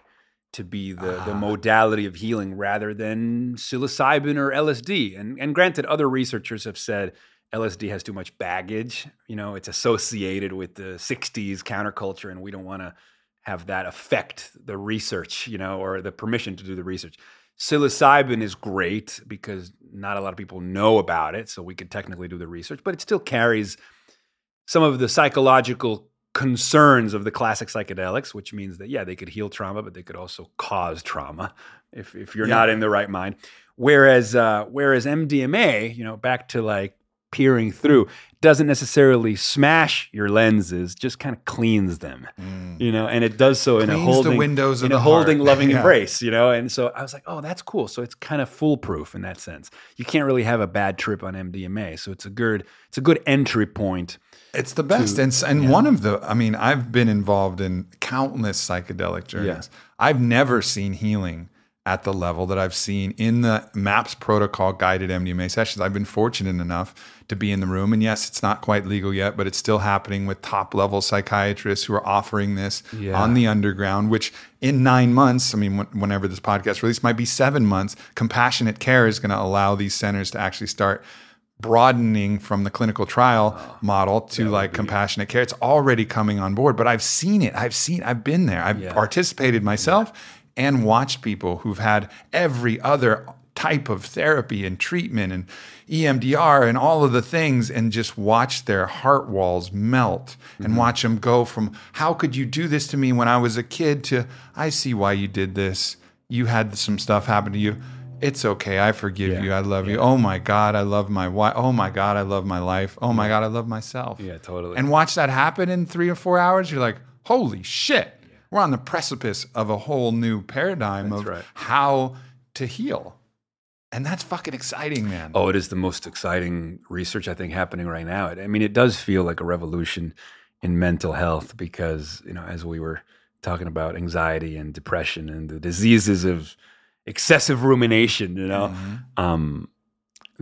to be the the Ah. modality of healing rather than psilocybin or LSD? And and granted, other researchers have said LSD has too much baggage. You know, it's associated with the '60s counterculture, and we don't want to have that affect the research. You know, or the permission to do the research psilocybin is great because not a lot of people know about it so we could technically do the research but it still carries some of the psychological concerns of the classic psychedelics which means that yeah they could heal trauma but they could also cause trauma if, if you're Yeah. not in the right mind whereas uh, whereas mdma you know back to like peering through doesn't necessarily smash your lenses just kind of cleans them mm. you know and it does so in a Cleans holding windows in a holding heart. loving Yeah. embrace you know and so i was like oh that's cool so it's kind of foolproof in that sense you can't really have a bad trip on mdma so it's a good it's a good entry point It's the best. and s- and one of the, I mean, I've been involved in countless psychedelic journeys. I've never seen healing at the level that I've seen in the MAPS protocol guided MDMA sessions. I've been fortunate enough to be in the room. And yes, it's not quite legal yet, but it's still happening with top level psychiatrists who are offering this Yeah. on the underground, which in nine months, I mean, whenever this podcast released, might be seven months, compassionate care is going to allow these centers to actually start broadening from the clinical trial model to like compassionate care. It's already coming on board, but I've seen it. I've seen, I've been there. I've Yeah. participated myself and watched people who've had every other type of therapy and treatment and EMDR and all of the things and just watch their heart walls melt and mm-hmm. watch them go from how could you do this to me when I was a kid to I see why you did this. You had some stuff happen to you. It's okay. I forgive Yeah. you. I love you. Oh my God, I love my wife. Oh my God, I love my life. Oh my God, I love myself. Yeah, totally. And watch that happen in three or four hours. You're like, holy shit. We're on the precipice of a whole new paradigm That's of right. how to heal. And that's fucking exciting, man. Oh, it is the most exciting research I think happening right now. I mean, it does feel like a revolution in mental health because you know, as we were talking about anxiety and depression and the diseases of excessive rumination, you know, um,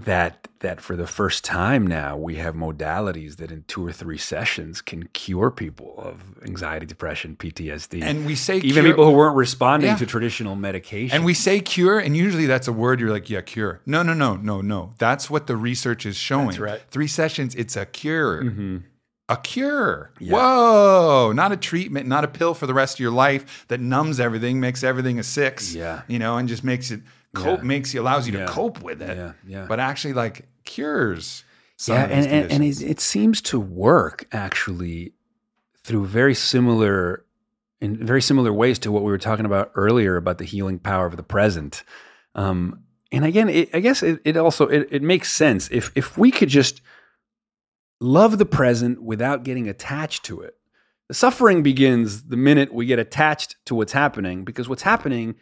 that that for the first time now we have modalities that in two or three sessions can cure people of anxiety, depression, PTSD, And we say even cure- people who weren't responding Yeah. to traditional medication. And we say cure, and usually that's a word you're like, yeah, cure. No, no, no, no, no. That's what the research is showing. That's right. Three sessions, it's a cure. Mhm. A cure. Yeah. Whoa. Not a treatment, not a pill for the rest of your life that numbs everything, makes everything a six. Yeah. You know, and just makes it cope, Yeah. makes you, allows you Yeah. to cope with it. Yeah, yeah. But actually, like, cures. yeah, and, and, and it, it seems to work actually through very similar in very similar ways to what we were talking about earlier about the healing power of the present. Um, and again, it, I guess it, it also it, it makes sense if if we could just love the present without getting attached to it. The suffering begins the minute we get attached to what's happening because what's happening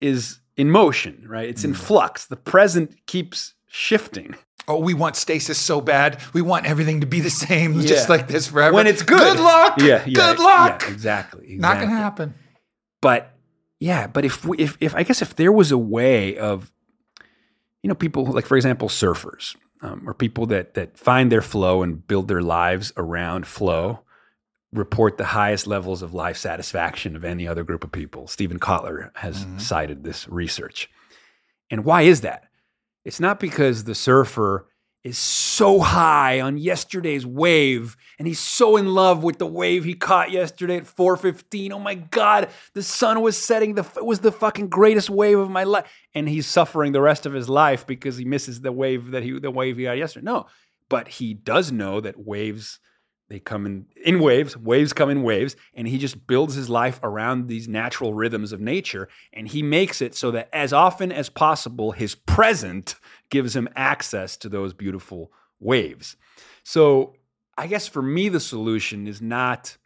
is in motion, right? It's in Mm. flux. The present keeps shifting. oh, we want stasis so bad. We want everything to be the same, just like this forever. When it's good. Good luck. Yeah, yeah, Good luck. Yeah, exactly, exactly. Not going to happen. But yeah, but if we, if if I guess if there was a way of, you know, people like for example surfers um, or people that that find their flow and build their lives around flow, report the highest levels of life satisfaction of any other group of people. Steven Kotler has Mhm. cited this research, and why is that? It's not because the surfer is so high on yesterday's wave and he's so in love with the wave he caught yesterday at 4:15. Oh my god, the sun was setting the it was the fucking greatest wave of my life and he's suffering the rest of his life because he misses the wave that he the wave he got yesterday. No, but he does know that waves they come in in waves waves come in waves and he just builds his life around these natural rhythms of nature and he makes it so that as often as possible his present gives him access to those beautiful waves. So i guess for me the solution is not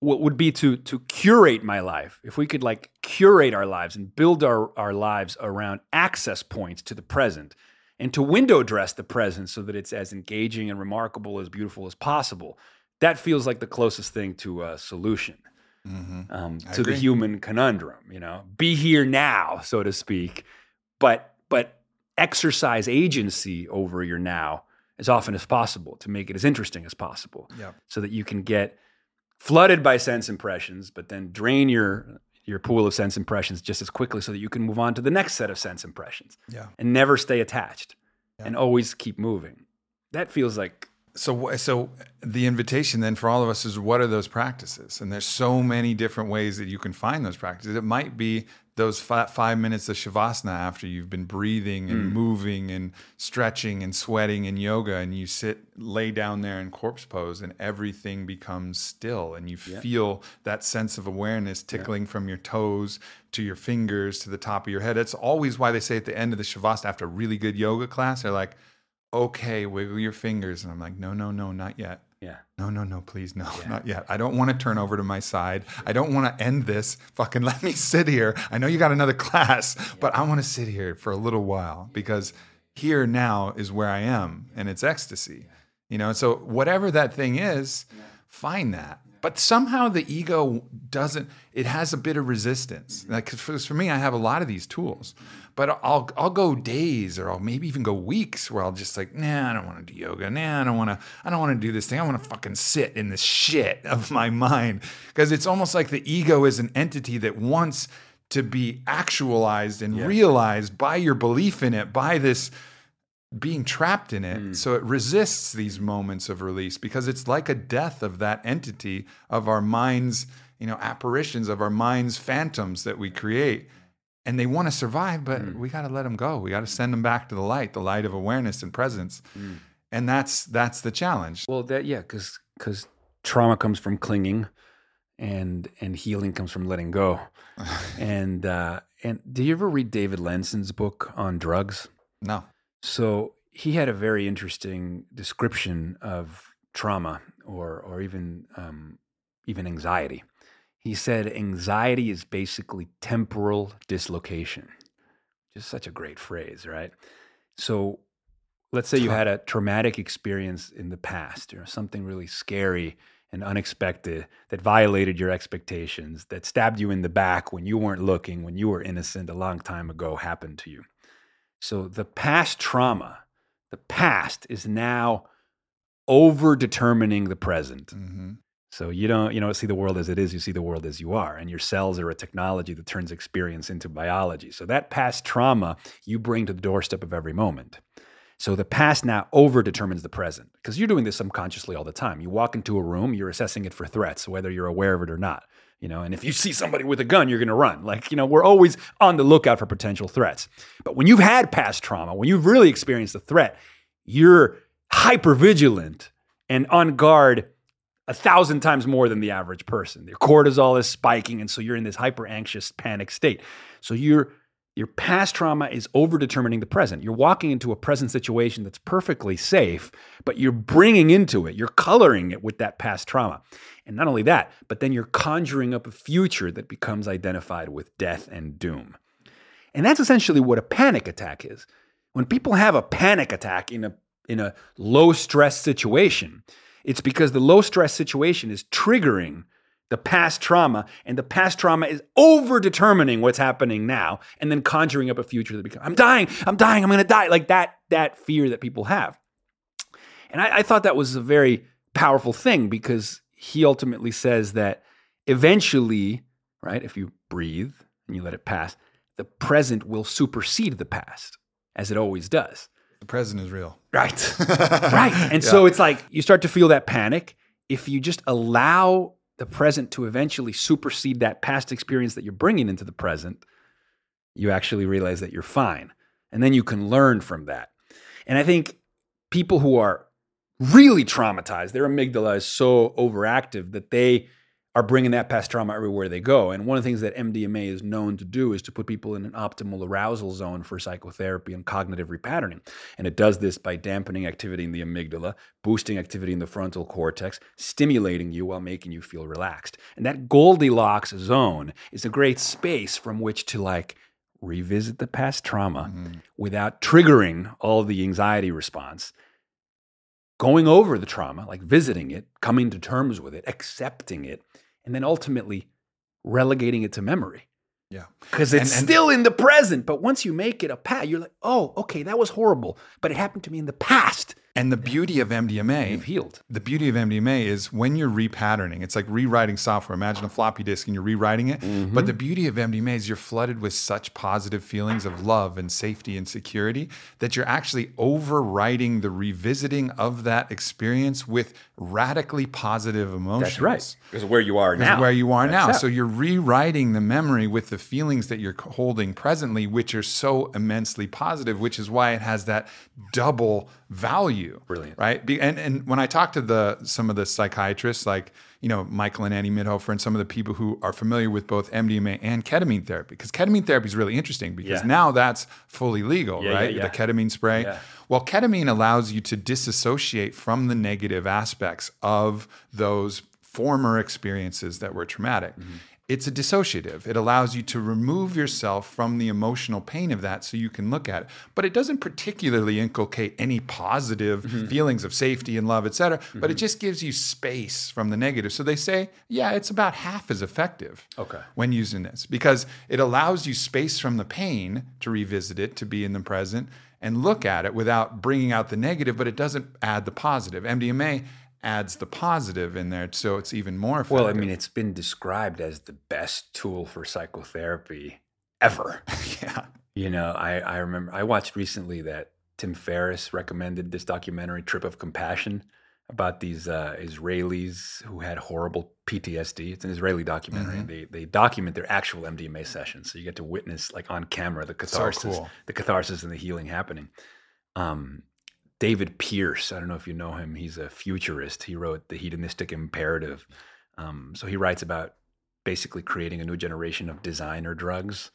what would be to to curate my life. If we could like curate our lives and build our, our lives around access points to the present and to window dress the present so that it's as engaging and remarkable as beautiful as possible that feels like the closest thing to a solution Mm-hmm. um, to the human conundrum you know be here now so to speak but but exercise agency over your now as often as possible to make it as interesting as possible Yeah. so that you can get flooded by sense impressions, but then drain your your pool of sense impressions just as quickly so that you can move on to the next set of sense impressions Yeah. and never stay attached Yeah. and always keep moving. That feels like So, so the invitation then for all of us is what are those practices? And there's so many different ways that you can find those practices. It might be those fi- five minutes of shavasana after you've been breathing and mm. moving and stretching and sweating in yoga, and you sit, lay down there in corpse pose, and everything becomes still, and you feel that sense of awareness tickling from your toes to your fingers to the top of your head. That's always why they say at the end of the shavasana after a really good yoga class, they're like, okay, wiggle your fingers. And I'm like, no, no, no, not yet. Yeah. No, no, no, please, no, not yet. I don't want to turn over to my side. I don't want to end this. Fucking let me sit here. I know you got another class, but I want to sit here for a little while because here now is where I am and it's ecstasy. You know, so whatever that thing is, find that. But somehow the ego doesn't, it has a bit of resistance. Like for, for me, I have a lot of these tools, but I'll, I'll go days or I'll maybe even go weeks where I'll just like, nah, I don't want to do yoga. Nah, I don't want to, I don't want to do this thing. I want to fucking sit in the shit of my mind. Cause it's almost like the ego is an entity that wants to be actualized and realized by your belief in it, by this being trapped in it. Hmm. So it resists these moments of release because it's like a death of that entity of our minds, you know, apparitions of our minds, phantoms that we create. And they want to survive, but hmm. we got to let them go. We got to send them back to the light, the light of awareness and presence. Hmm. And that's that's the challenge. Well, that yeah, because because trauma comes from clinging, and and healing comes from letting go. and uh, and did you ever read David Lenson's book on drugs? No. So he had a very interesting description of trauma, or or even um, even anxiety. He said anxiety is basically temporal dislocation. Just such a great phrase, right? So let's say you had a traumatic experience in the past, or something really scary and unexpected that violated your expectations, that stabbed you in the back when you weren't looking, when you were innocent a long time ago happened to you. So the past trauma, the past is now over determining the present. hmm So you don't you don't see the world as it is, you see the world as you are. And your cells are a technology that turns experience into biology. So that past trauma you bring to the doorstep of every moment. So the past now over determines the present because you're doing this subconsciously all the time. You walk into a room, you're assessing it for threats, whether you're aware of it or not. You know, and if you see somebody with a gun, you're going to run. Like, you know, we're always on the lookout for potential threats. But when you've had past trauma, when you've really experienced a threat, you're hyper vigilant and on guard a thousand times more than the average person. Your cortisol is spiking, and so you're in this hyper anxious panic state. So your your past trauma is over determining the present. You're walking into a present situation that's perfectly safe, but you're bringing into it, you're coloring it with that past trauma. And not only that, but then you're conjuring up a future that becomes identified with death and doom. And that's essentially what a panic attack is. When people have a panic attack in a in a low stress situation, it's because the low stress situation is triggering the past trauma, and the past trauma is over determining what's happening now, and then conjuring up a future that becomes I'm dying, I'm dying, I'm gonna die. Like that, that fear that people have. And I, I thought that was a very powerful thing because he ultimately says that eventually, right, if you breathe and you let it pass, the present will supersede the past, as it always does. The present is real. Right. right. And so it's like you start to feel that panic. If you just allow the present to eventually supersede that past experience that you're bringing into the present, you actually realize that you're fine. And then you can learn from that. And I think people who are really traumatized, their amygdala is so overactive that they are bringing that past trauma everywhere they go. And one of the things that MDMA is known to do is to put people in an optimal arousal zone for psychotherapy and cognitive repatterning. And it does this by dampening activity in the amygdala, boosting activity in the frontal cortex, stimulating you while making you feel relaxed. And that Goldilocks zone is a great space from which to like revisit the past trauma mm-hmm. without triggering all the anxiety response, going over the trauma, like visiting it, coming to terms with it, accepting it, and then ultimately relegating it to memory. Yeah. Because it's And- and- still in the present. But once you make it a past, you're like, oh, okay, that was horrible. But it happened to me in the past. And the beauty of MDMA You've healed. the beauty of MDMA is when you're repatterning, it's like rewriting software. Imagine a floppy disk and you're rewriting it. Mm-hmm. But the beauty of MDMA is you're flooded with such positive feelings of love and safety and security that you're actually overwriting the revisiting of that experience with radically positive emotions. That's right. Because where you are now. where you are now. That's So you're rewriting the memory with the feelings that you're holding presently, which are so immensely positive, which is why it has that double value. Brilliant. Right. And and when I talk to the some of the psychiatrists, like you know Michael and Annie Mithoefer, and some of the people who are familiar with both MDMA and ketamine therapy, because ketamine therapy is really interesting because Yeah. now that's fully legal, Yeah, right? yeah. The ketamine spray. Well, ketamine allows you to disassociate from the negative aspects of those former experiences that were traumatic. Mm-hmm. It's a dissociative. It allows you to remove yourself from the emotional pain of that so you can look at it. But it doesn't particularly inculcate any positive Mm-hmm. feelings of safety and love, et cetera. But it just gives you space from the negative. So they say, yeah, it's about half as effective Okay. when using this because it allows you space from the pain to revisit it, to be in the present and look at it without bringing out the negative, but it doesn't add the positive. MDMA adds the positive in there, so it's even more effective. Well, I mean, it's been described as the best tool for psychotherapy ever. yeah. You know, I, I remember I watched recently that Tim Ferriss recommended this documentary, Trip of Compassion, about these uh, Israelis who had horrible PTSD. It's an Israeli documentary. Mm-hmm. They they document their actual MDMA sessions, so you get to witness, like on camera, the catharsis, cool. the catharsis and the healing happening. Um, David Pearce, I don't know if you know him. He's a futurist. He wrote The Hedonistic Imperative. Um, so he writes about basically creating a new generation of designer drugs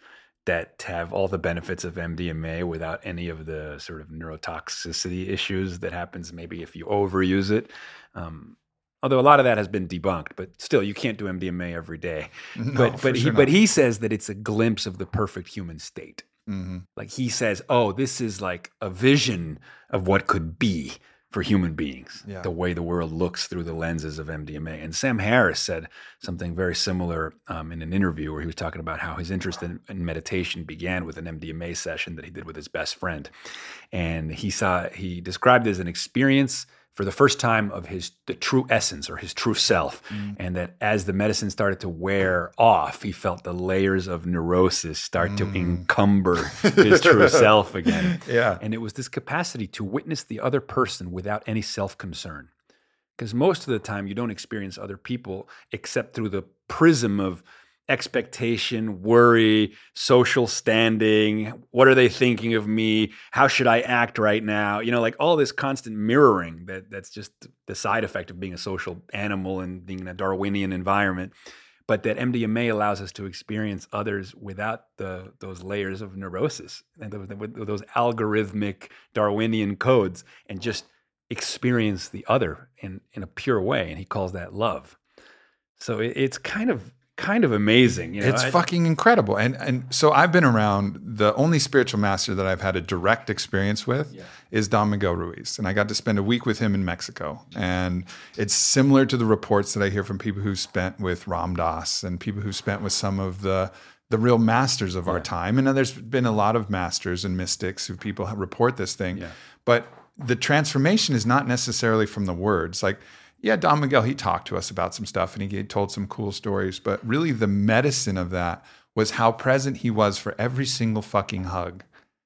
that have all the benefits of MDMA without any of the sort of neurotoxicity issues that happens maybe if you overuse it. Um, although a lot of that has been debunked, but still, you can't do MDMA every day. No, but but he sure but he says that it's a glimpse of the perfect human state. Mhm. Like he says, oh, this is like a vision of what could be for human beings, Yeah. the way the world looks through the lenses of MDMA. And Sam Harris said something very similar um, in an interview where he was talking about how his interest in, in meditation began with an MDMA session that he did with his best friend. And he saw, he described it as an experience for the first time of his the true essence or his true self. Mm. And that as the medicine started to wear off he felt the layers of neurosis start to mm. encumber his true self again. Yeah. and it was this capacity to witness the other person without any self-concern. Because most of the time you don't experience other people except through the prism of expectation, worry, social standing. What are they thinking of me? How should I act right now? You know, like all this constant mirroring that that's just the side effect of being a social animal and being in a Darwinian environment. But that MDMA allows us to experience others without the those layers of neurosis and those, algorithmic Darwinian codes, and just experience the other in in a pure way. And he calls that love. So it, it's kind of kind of amazing. You know, It's I- fucking incredible. And and so I've been around the only spiritual master that I've had a direct experience with is Don Miguel Ruiz. And I got to spend a week with him in Mexico. And it's similar to the reports that I hear from people who spent with Ram Dass and people who spent with some of the the real masters of our time. And there's been a lot of masters and mystics who people report this thing. But the transformation is not necessarily from the words. Like yeah, Don Miguel, he talked to us about some stuff and he told some cool stories. But really, the medicine of that was how present he was for every single fucking hug,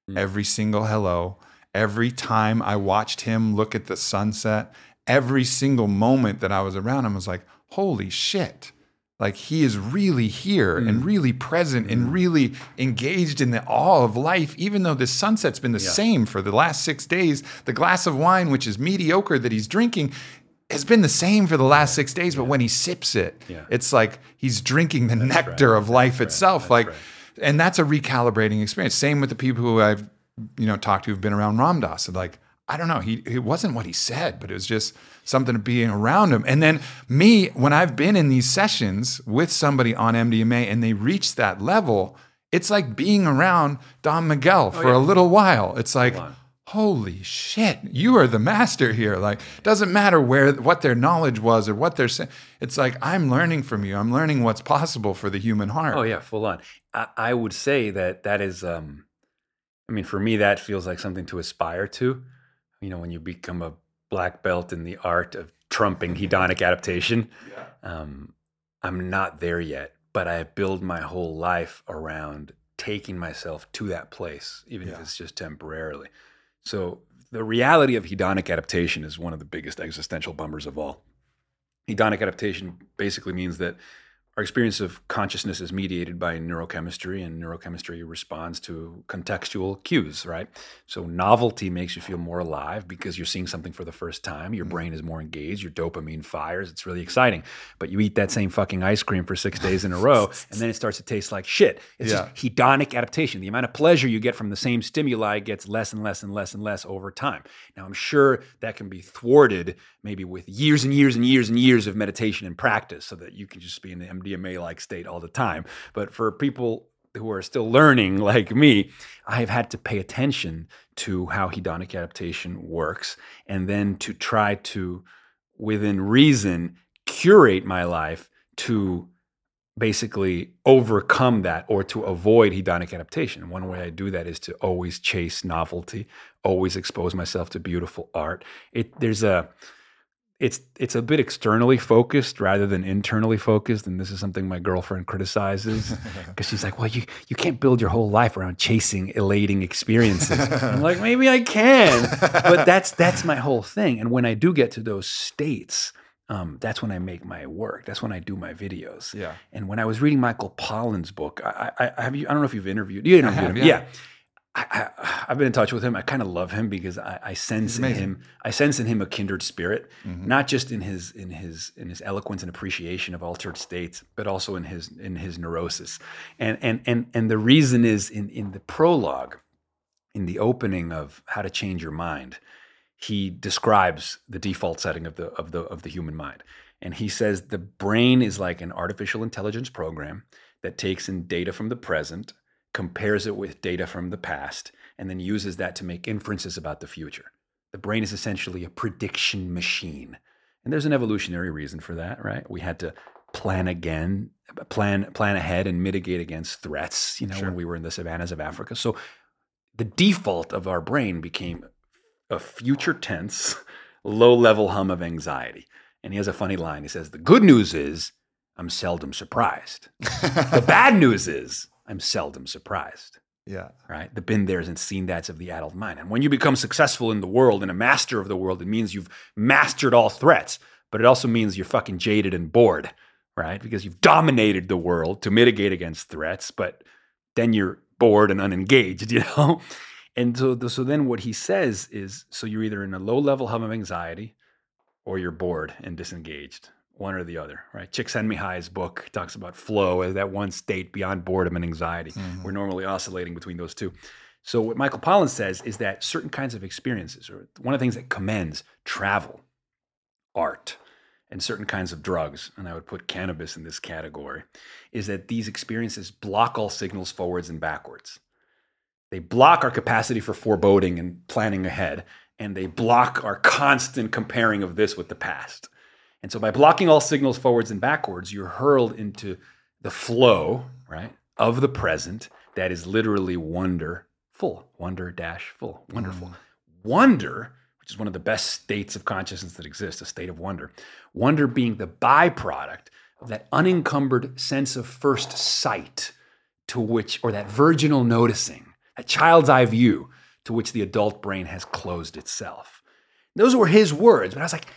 hmm. every single hello, every time I watched him look at the sunset, every single moment that I was around him was like, holy shit. Like he is really here and hmm. really present and hmm. really engaged in the awe of life, even though this sunset's been the same for the last six days. The glass of wine, which is mediocre that he's drinking, has been the same for the last six days. But when he sips it, it's like he's drinking the nectar of life itself. like, and that's a recalibrating experience. Same with the people who I've you know talked to who've been around Ram Dass. And like, I don't know, he it wasn't what he said, but it was just something of being around him. And then me, when I've been in these sessions with somebody on MDMA and they reach that level, it's like being around Don Miguel for yeah. a little while. It's like. Holy shit, you are the master here. Like, doesn't matter where what their knowledge was or what they're saying. It's like I'm learning from you. I'm learning what's possible for the human heart. Oh yeah, full on. I, I would say that that is. Um, I mean, for me, that feels like something to aspire to. You know, when you become a black belt in the art of trumping hedonic adaptation. Um, I'm not there yet, but I build my whole life around taking myself to that place, even if it's just temporarily. So the reality of hedonic adaptation is one of the biggest existential bummers of all. Hedonic adaptation basically means that our experience of consciousness is mediated by neurochemistry, and neurochemistry responds to contextual cues, right? So, novelty makes you feel more alive because you're seeing something for the first time. Your mm. brain is more engaged, your dopamine fires. It's really exciting. But you eat that same fucking ice cream for six days in a row, and then it starts to taste like shit. It's Yeah. just hedonic adaptation. The amount of pleasure you get from the same stimuli gets less and less and less and less over time. Now, I'm sure that can be thwarted maybe with years and years and years and years of meditation and practice so that you can just be in the MDMA like state all the time. But for people who are still learning like me, I've had to pay attention to how hedonic adaptation works and then to try to, within reason, curate my life to basically overcome that or to avoid hedonic adaptation. One way I do that is to always chase novelty, always expose myself to beautiful art. It there's a it's it's a bit externally focused rather than internally focused and this is something my girlfriend criticizes because she's like well you you can't build your whole life around chasing elating experiences i'm like maybe i can but that's that's my whole thing and when i do get to those states um, that's when i make my work that's when i do my videos Yeah. and when I was reading Michael Pollan's book, I, I, I have you. I don't know if you've interviewed. You interviewed have, him, yeah. yeah. I, I've been in touch with him. I kind of love him because I, I sense in him. I sense in him a kindred spirit, Mhm. not just in his in his in his eloquence and appreciation of altered states, but also in his in his neurosis. And and and and the reason is in in the prologue, in the opening of How to Change Your Mind, he describes the default setting of the of the of the human mind. And he says the brain is like an artificial intelligence program that takes in data from the present, compares it with data from the past, and then uses that to make inferences about the future. The brain is essentially a prediction machine. And there's an evolutionary reason for that, right? We had to plan again, plan plan ahead and mitigate against threats, you know, Sure. when we were in the savannas of Africa. So the default of our brain became a future tense, low level hum of anxiety. And he has a funny line. He says, The good news is I'm seldom surprised. The bad news is I'm seldom surprised. yeah. Right? The been there's and seen that's of the adult mind. And when you become successful in the world and a master of the world, it means you've mastered all threats, but it also means you're fucking jaded and bored, right? Because you've dominated the world to mitigate against threats, but then you're bored and unengaged, you know? And so, so then what he says is so you're either in a low level hum of anxiety or you're bored and disengaged, one or the other, right? Csikszentmihalyi's book talks about flow as that one state beyond boredom and anxiety. Mhm. We're normally oscillating between those two. So what Michael Pollan says is that certain kinds of experiences, or one of the things that commends travel, art, and certain kinds of drugs, and I would put cannabis in this category, is that these experiences block all signals forwards and backwards. They block our capacity for foreboding and planning ahead, and they block our constant comparing of this with the past. And so by blocking all signals forwards and backwards, you're hurled into the flow, right, of the present that is literally wonderful, wonder dash full, wonderful. Mm. Wonder, which is one of the best states of consciousness that exists, a state of wonder. Wonder being the byproduct of that unencumbered sense of first sight to which, or that virginal noticing, that child's eye view to which the adult brain has closed itself. Those were his words, but I was like,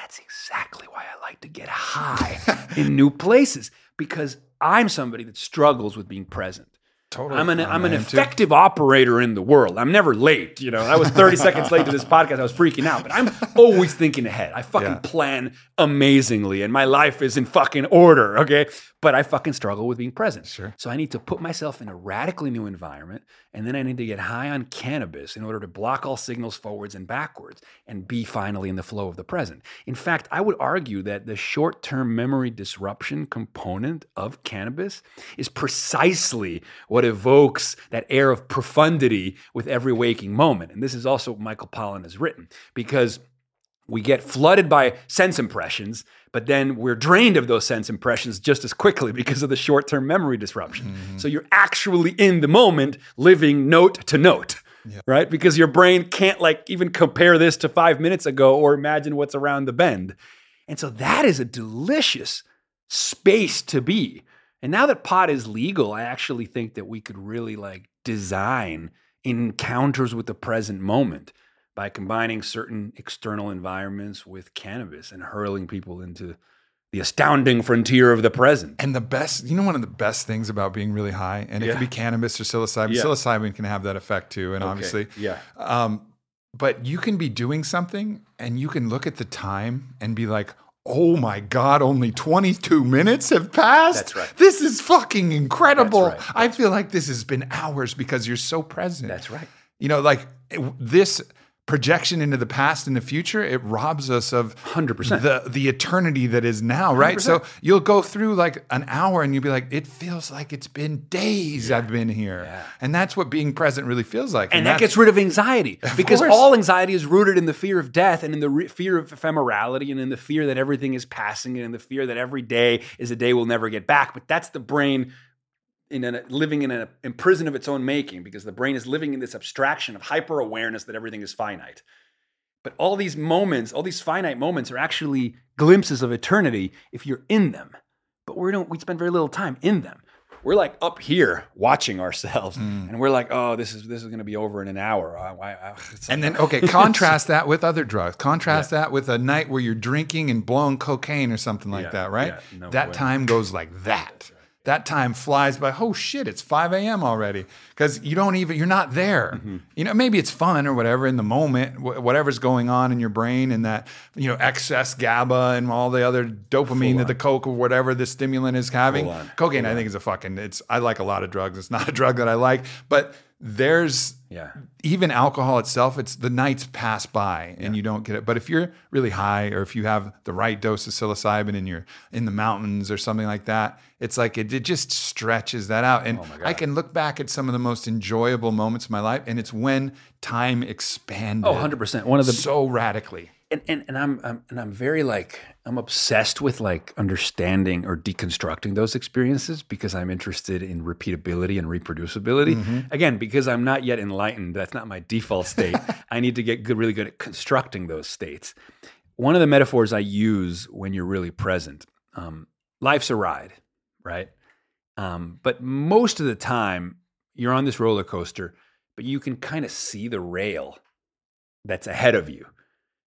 that's exactly why I like to get high in new places because I'm somebody that struggles with being present. Totally. I'm an I'm an am too. effective operator in the world. I'm never late. You know, I was 30 seconds late to this podcast. I was freaking out, but I'm always thinking ahead. I fucking Yeah. plan amazingly, and my life is in fucking order. Okay, but I fucking struggle with being present. Sure. So I need to put myself in a radically new environment, and then I need to get high on cannabis in order to block all signals forwards and backwards and be finally in the flow of the present. In fact, I would argue that the short-term memory disruption component of cannabis is precisely what what evokes that air of profundity with every waking moment. And this is also what Michael Pollan has written because we get flooded by sense impressions, but then we're drained of those sense impressions just as quickly because of the short term memory disruption. Mm-hmm. So you're actually in the moment, living note to note. Yeah. Right? Because your brain can't like even compare this to five minutes ago or imagine what's around the bend. And so that is a delicious space to be. And now that pot is legal, I actually think that we could really like design encounters with the present moment by combining certain external environments with cannabis and hurling people into the astounding frontier of the present. And the best, you know, one of the best things about being really high, and it yeah. can be cannabis or psilocybin. Yeah. Psilocybin can have that effect too, and okay. obviously, yeah. Um, but you can be doing something, and you can look at the time and be like, "Oh my god, only 22 minutes have passed. That's right. This is fucking incredible. That's right. That's I feel like this has been hours because you're so present. That's right. You know, like this projection into the past and the future, it robs us of 100% the, the eternity that is now, right? 100%. So you'll go through like an hour and you'll be like, it feels like it's been days yeah. I've been here. Yeah. And that's what being present really feels like. And, and that gets rid of anxiety of because course. all anxiety is rooted in the fear of death and in the re- fear of ephemerality and in the fear that everything is passing and in the fear that every day is a day we'll never get back. But that's the brain in a, living in a in prison of its own making because the brain is living in this abstraction of hyper awareness that everything is finite. But all these moments, all these finite moments, are actually glimpses of eternity if you're in them. But we don't. We spend very little time in them. We're like up here watching ourselves, mm. and we're like, "Oh, this is this is going to be over in an hour." I, I, and then, okay, contrast that with other drugs. Contrast yeah. that with a night where you're drinking and blowing cocaine or something like yeah, that, right? Yeah, no that way. time goes like that that time flies by. Oh shit, it's 5 a.m. already. Because you don't even, you're not there. Mm-hmm. You know, maybe it's fun or whatever in the moment, whatever's going on in your brain and that, you know, excess GABA and all the other dopamine that the Coke or whatever the stimulant is having. Cocaine, I think, is a fucking, it's, I like a lot of drugs. It's not a drug that I like, but there's yeah. even alcohol itself it's the nights pass by and yeah. you don't get it. But if you're really high or if you have the right dose of psilocybin and you're in the mountains or something like that it's like it, it just stretches that out. And oh i can look back at some of the most enjoyable moments of my life and it's when time expanded. Oh 100% one of the so radically and, and, and I'm, I'm and I'm very like I'm obsessed with like understanding or deconstructing those experiences because I'm interested in repeatability and reproducibility. Mm-hmm. Again, because I'm not yet enlightened, that's not my default state. I need to get good, really good at constructing those states. One of the metaphors I use when you're really present, um, life's a ride, right? Um, but most of the time, you're on this roller coaster, but you can kind of see the rail that's ahead of you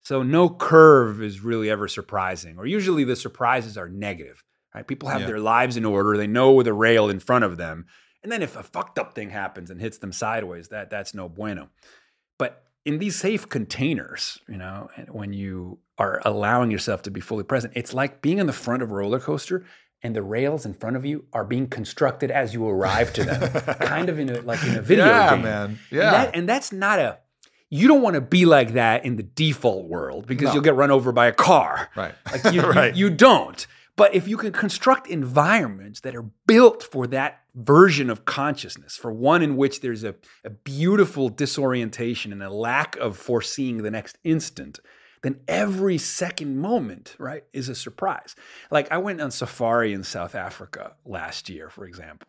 so no curve is really ever surprising, or usually the surprises are negative. Right? People have yeah. their lives in order; they know the rail in front of them, and then if a fucked up thing happens and hits them sideways, that that's no bueno. But in these safe containers, you know, when you are allowing yourself to be fully present, it's like being in the front of a roller coaster and the rails in front of you are being constructed as you arrive to them, kind of in a like in a video yeah, game. man. Yeah, and, that, and that's not a you don't want to be like that in the default world because no. you'll get run over by a car. Right. Like you, right. you, you don't. But if you can construct environments that are built for that version of consciousness, for one in which there's a, a beautiful disorientation and a lack of foreseeing the next instant, then every second moment, right, is a surprise. Like I went on safari in South Africa last year, for example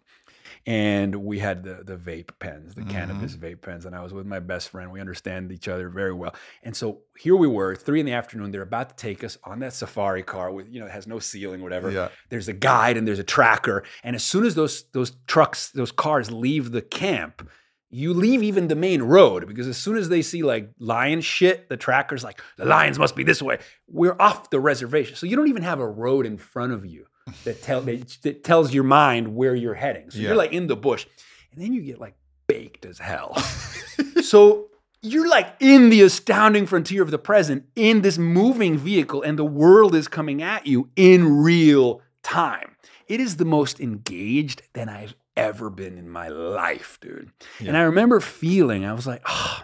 and we had the the vape pens, the mm-hmm. cannabis vape pens, and I was with my best friend. We understand each other very well, and so here we were, three in the afternoon. They're about to take us on that safari car with you know it has no ceiling, whatever. Yeah. There's a guide and there's a tracker, and as soon as those those trucks, those cars leave the camp, you leave even the main road because as soon as they see like lion shit, the tracker's like, the lions must be this way. We're off the reservation. So you don't even have a road in front of you that, tell, that tells your mind where you're heading. So yeah. you're like in the bush. And then you get like baked as hell. so you're like in the astounding frontier of the present in this moving vehicle, and the world is coming at you in real time. It is the most engaged than I've ever been in my life, dude. Yeah. And I remember feeling, I was like, oh,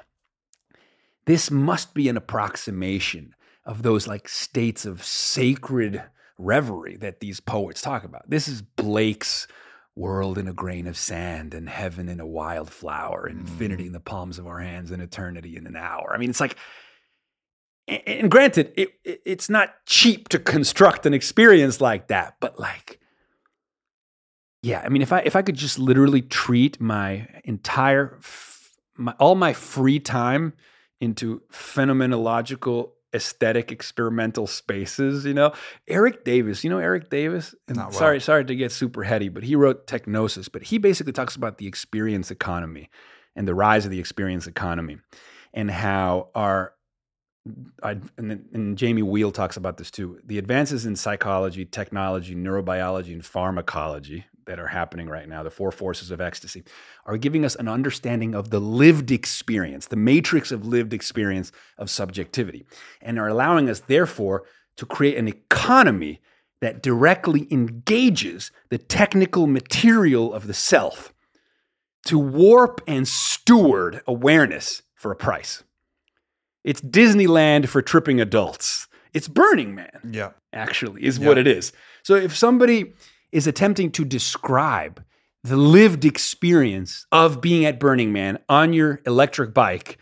this must be an approximation of those like states of sacred reverie that these poets talk about. This is Blake's world in a grain of sand and heaven in a wildflower, and Mm. infinity in the palms of our hands and eternity in an hour. I mean, it's like, and, granted, it, it- it's not cheap to construct an experience like that, but like, yeah, I mean, if I if I could just literally treat my entire, my, all my free time into phenomenological aesthetic experimental spaces you know Erik Davis you know Erik Davis And Not well. sorry sorry to get super heady but he wrote TechGnosis but he basically talks about the experience economy and the rise of the experience economy and how our I, and, and Jamie Wheal talks about this too. The advances in psychology, technology, neurobiology, and pharmacology that are happening right now, the four forces of ecstasy, are giving us an understanding of the lived experience, the matrix of lived experience of subjectivity, and are allowing us, therefore, to create an economy that directly engages the technical material of the self to warp and steward awareness for a price. It's Disneyland for tripping adults. It's Burning Man Yeah. actually, is Yeah. what it is. So if somebody is attempting to describe the lived experience of being at Burning Man on your electric bike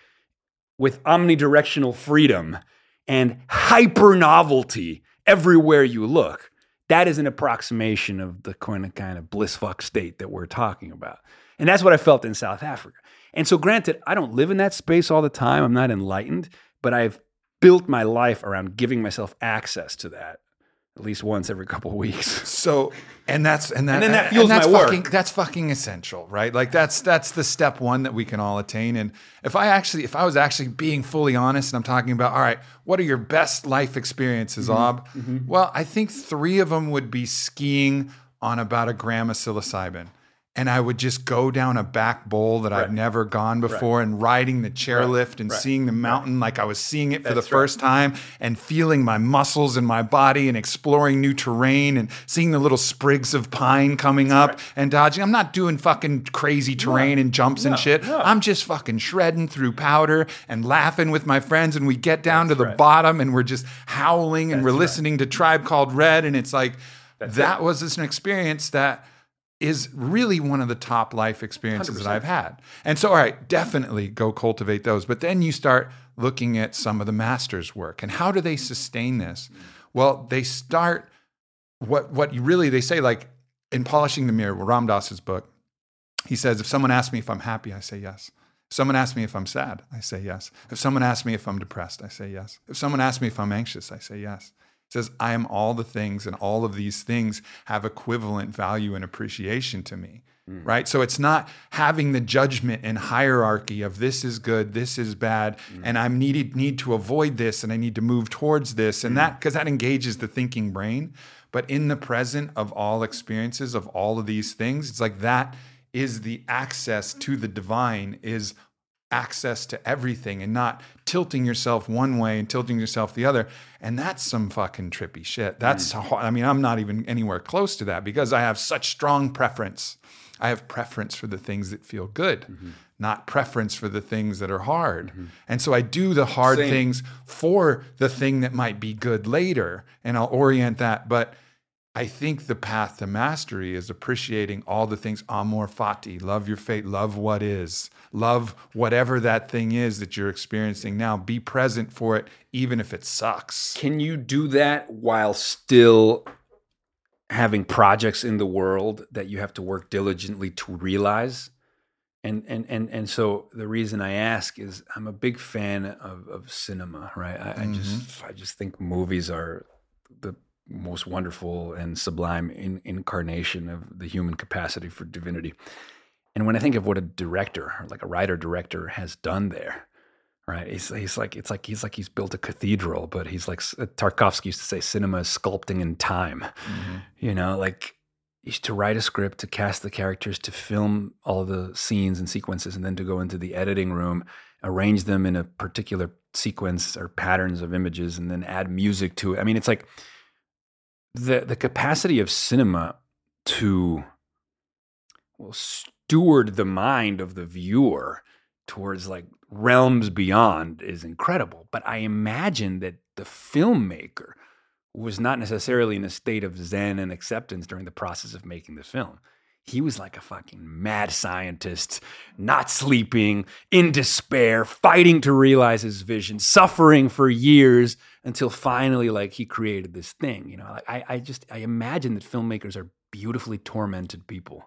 with omnidirectional freedom and hyper novelty everywhere you look, that is an approximation of the kind of kind of bliss fuck state that we're talking about. And that's what I felt in South Africa. And so, granted, I don't live in that space all the time. I'm not enlightened, but I've built my life around giving myself access to that at least once every couple of weeks. So, and that's and that And then that fuels that's my work. Fucking, that's fucking essential, right? Like that's that's the step one that we can all attain. And if I actually, if I was actually being fully honest, and I'm talking about, all right, what are your best life experiences, mm-hmm. Ob? Mm-hmm. Well, I think three of them would be skiing on about a gram of psilocybin. And I would just go down a back bowl that I've never gone before and riding the chairlift and Right. seeing the mountain like I was seeing it for That's the right. first time and feeling my muscles in my body and exploring new terrain and seeing the little sprigs of pine coming up and dodging. I'm not doing fucking crazy terrain and jumps and shit. no. I'm just fucking shredding through powder and laughing with my friends. And we get down to the bottom and we're just howling and we're right. listening to Tribe Called Red. And it's like, that was just an experience that is really one of the top life experiences that 100%. I've had. And so, all right, definitely go cultivate those. But then you start looking at some of the masters' work and how do they sustain this? Well, they start what what you really they say like in polishing the mirror, Ram Dass's book. He says, if someone asks me if I'm happy, I say yes. If someone asks me if I'm sad, I say yes. If someone asks me if I'm depressed, I say yes. If someone asks me if I'm anxious, I say yes. Says, I am all the things, and all of these things have equivalent value and appreciation to me. Hmm. Right. So it's not having the judgment and hierarchy of this is good, this is bad, hmm. and I'm needed need to avoid this and I need to move towards this. And hmm. that because that engages the thinking brain. But in the present of all experiences of all of these things, it's like that is the access to the divine is access to everything and not tilting yourself one way and tilting yourself the other. And that's some fucking trippy shit. That's mm. how, i mean i'm not even anywhere close to that because i have such strong preference. I have preference for the things that feel good mm-hmm. not preference for the things that are hard. Mm-hmm. And so i do the hard Same. things for the thing that might be good later and i'll orient that. But I think the path to mastery is appreciating all the things. Amor fati, love your fate, love what is, love whatever that thing is that you're experiencing now. Be present for it, even if it sucks. Can you do that while still having projects in the world that you have to work diligently to realize? And and and and so the reason I ask is I'm a big fan of, of cinema, right? I, I mm-hmm. just I just think movies are the most wonderful and sublime in, incarnation of the human capacity for divinity. And when I think of what a director, like a writer director, has done there, right? He's, he's like it's like he's like he's built a cathedral, but he's like Tarkovsky used to say, cinema is sculpting in time. Mm-hmm. You know, like to write a script, to cast the characters, to film all the scenes and sequences, and then to go into the editing room, arrange them in a particular sequence or patterns of images, and then add music to it. I mean, it's like the the capacity of cinema to well steward the mind of the viewer towards like realms beyond is incredible. But I imagine that the filmmaker was not necessarily in a state of zen and acceptance during the process of making the film. he was like a fucking mad scientist, not sleeping, in despair, fighting to realize his vision, suffering for years until finally, like, he created this thing. You know, like, I, I just, I imagine that filmmakers are beautifully tormented people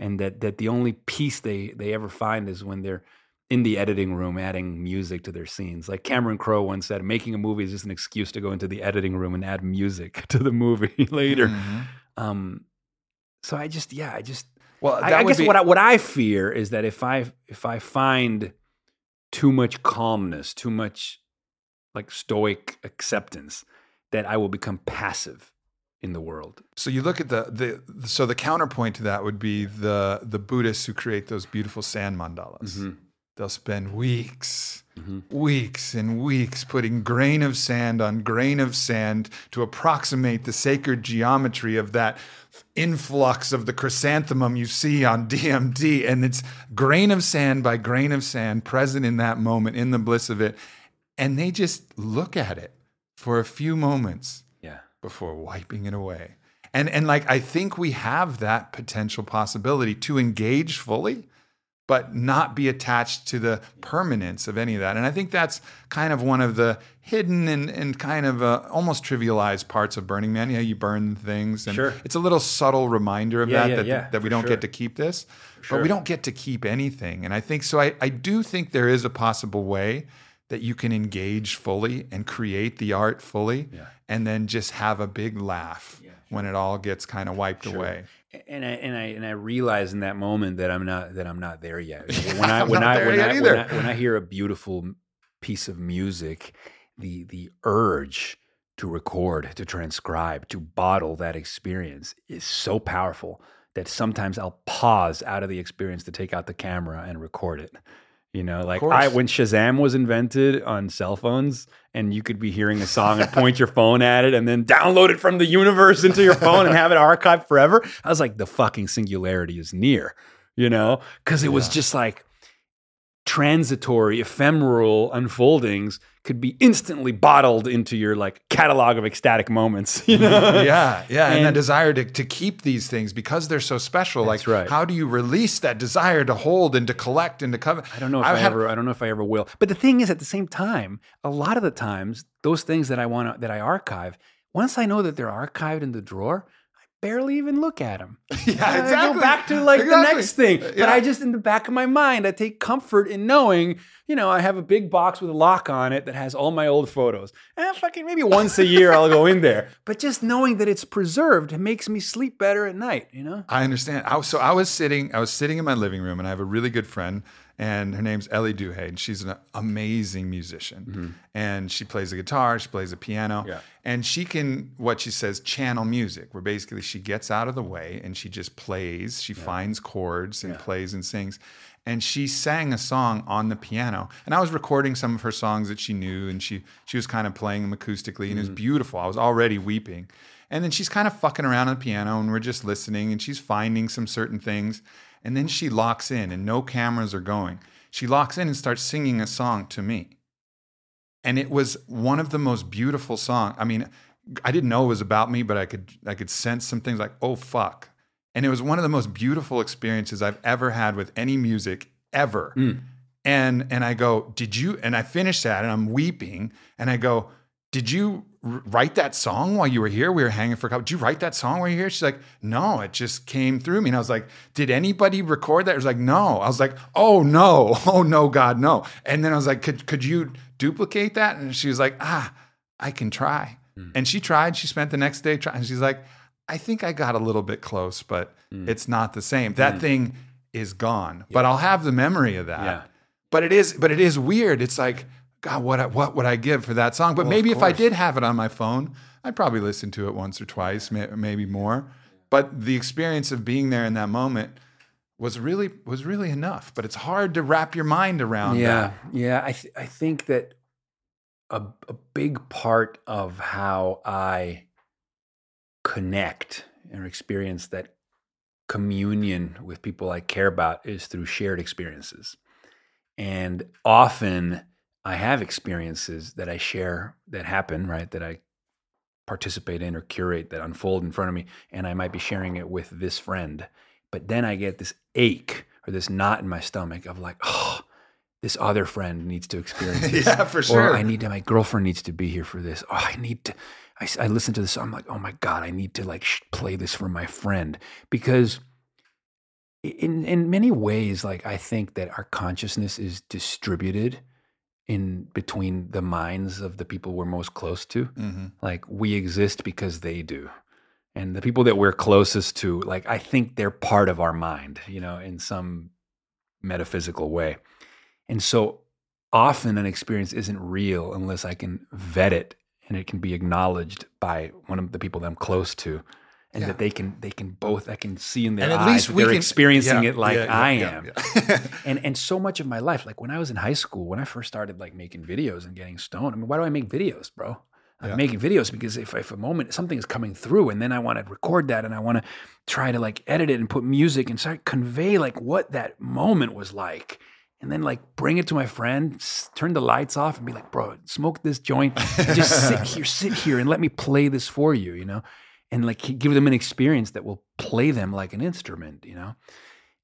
and that, that the only peace they, they ever find is when they're in the editing room adding music to their scenes. Like Cameron Crowe once said, making a movie is just an excuse to go into the editing room and add music to the movie later. Mhm. Um, so I just, yeah, I just, Well, I, I guess be- what I, what I fear is that if I if I find too much calmness, too much like stoic acceptance, that I will become passive in the world. So you look at the the so the counterpoint to that would be the the Buddhists who create those beautiful sand mandalas. Mm-hmm. They'll spend weeks, Mhm. weeks and weeks putting grain of sand on grain of sand to approximate the sacred geometry of that influx of the chrysanthemum you see on DMT. And it's grain of sand by grain of sand present in that moment, in the bliss of it. And they just look at it for a few moments. Before wiping it away. And and like I think we have that potential possibility to engage fully, but not be attached to the permanence of any of that. And I think that's kind of one of the hidden and, and kind of uh, almost trivialized parts of Burning Man. Yeah, you burn things, and Sure. it's a little subtle reminder of Yeah, that yeah, that, yeah, that we don't sure. get to keep this, but Sure. we don't get to keep anything. And I think so. I, I do think there is a possible way that you can engage fully and create the art fully Yeah. and then just have a big laugh Yeah, when it all gets kind of wiped Sure. away. And I and I and I realize in that moment that I'm not that I'm not there yet. When I when I when I, when I when I hear a beautiful piece of music, the the urge to record, to transcribe, to bottle that experience is so powerful that sometimes I'll pause out of the experience to take out the camera and record it. You know, like I when Shazam was invented on cell phones and you could be hearing a song and point your phone at it and then download it from the universe into your phone and have it archived forever. I was like, the fucking singularity is near, you know? Because it was just like transitory, ephemeral unfoldings could be instantly bottled into your like catalog of ecstatic moments, you know? yeah, yeah, and, that desire to, to keep these things because they're so special. That's like, right. how do you release that desire to hold and to collect and to cover? I don't know if I've I had- ever. I don't know if I ever will. But the thing is, at the same time, a lot of the times, those things that I want to that I archive, once I know that they're archived in the drawer, I barely even look at them. Yeah, I exactly. go back to like Exactly. the next thing. But Yeah. I just in the back of my mind, I take comfort in knowing, you know, I have a big box with a lock on it that has all my old photos. And fucking maybe once a year I'll go in there. But just knowing that it's preserved makes me sleep better at night. You know. I understand. I, was- so I was sitting, I was sitting in my living room, and I have a really good friend, and her name's Ellie Duhay, and she's an amazing musician, mm-hmm. and she plays the guitar, she plays the piano, Yeah. and she can, what she says, channel music, where basically she gets out of the way and she just plays, she finds chords and plays and sings. And she sang a song on the piano, and I was recording some of her songs that she knew, and she she was kind of playing them acoustically, and it was mm-hmm. beautiful. I was already weeping, and then she's kind of fucking around on the piano, and we're just listening, and she's finding some certain things. And then she locks in, and no cameras are going. She locks in and starts singing a song to me. And it was one of the most beautiful songs. I mean, I didn't know it was about me, but I could I could sense some things like, oh fuck. And it was one of the most beautiful experiences I've ever had with any music ever. Hmm. And and I go, did you? And I finish that, and I'm weeping, and I go, did you write that song while you were here? We were hanging for a couple. Did you write that song while you were here? She's like, no, it just came through me. And I was like, did anybody record that? She was like, no. I was like, oh no, oh no, God, no. And then I was like, could could you duplicate that? And she was like, ah, I can try. Hmm. And she tried. She spent the next day trying. She's like, I think I got a little bit close, but hmm. it's not the same. That hmm. thing is gone. But I'll have the memory of that. Yeah. But it is, but it is weird. It's like, God, what I- what would I give for that song? But of maybe if I did have it on my phone, I'd probably listen to it once or twice, may- maybe more. But the experience of being there in that moment was really was really enough. But it's hard to wrap your mind around. Yeah, that. yeah. I th- I think that a a big part of how I connect or experience that communion with people I care about is through shared experiences, and often I have experiences that I share that happen right that I participate in or curate that unfold in front of me, and I might be sharing it with this friend. But then I get this ache or this knot in my stomach of like, oh, this other friend needs to experience this. Yeah, for sure. Or I need to, my girlfriend needs to be here for this. Oh, I need to, I listen to this. I'm like, oh my God, I need to like sh- play this for my friend because in, in many ways, like I think that our consciousness is distributed in between the minds of the people we're most close to. hmm Like we exist because they do. And the people that we're closest to, like I think they're part of our mind, you know, in some metaphysical way. And so often an experience isn't real unless I can vet it and it can be acknowledged by one of the people that I'm close to. And Yeah. that they can they can both I can see in their And at eyes least that they're can experiencing yeah, it like yeah, I am. yeah. and and so much of my life like when i was in high school when i first started like making videos and getting stoned i mean why do i make videos bro? I'm making videos because if, if a moment something is coming through and then i want to record that and i want to try to like edit it and put music and start convey like what that moment was like. And then like bring it to my friend turn the lights off and be like bro smoke this joint. Just sit here sit here and let me play this for you you know and like give them an experience that will play them like an instrument you know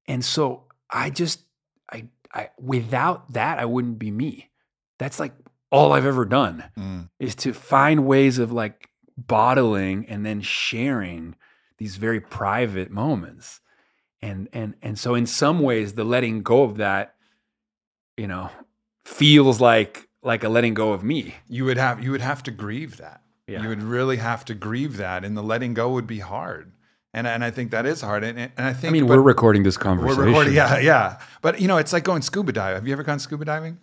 and so I just I I without that I wouldn't be me. That's like all I've ever done Mm. is to find ways of like bottling and then sharing these very private moments. And and and so in some ways the letting go of that you know feels like like a letting go of me. You would have you would have to grieve that. Yeah. You would really have to grieve that, and the letting go would be hard. And and I think that is hard. And and I think I mean, we're recording this conversation. we're recording. Yeah, yeah. But you know, it's like going scuba dive. Have you ever gone scuba diving?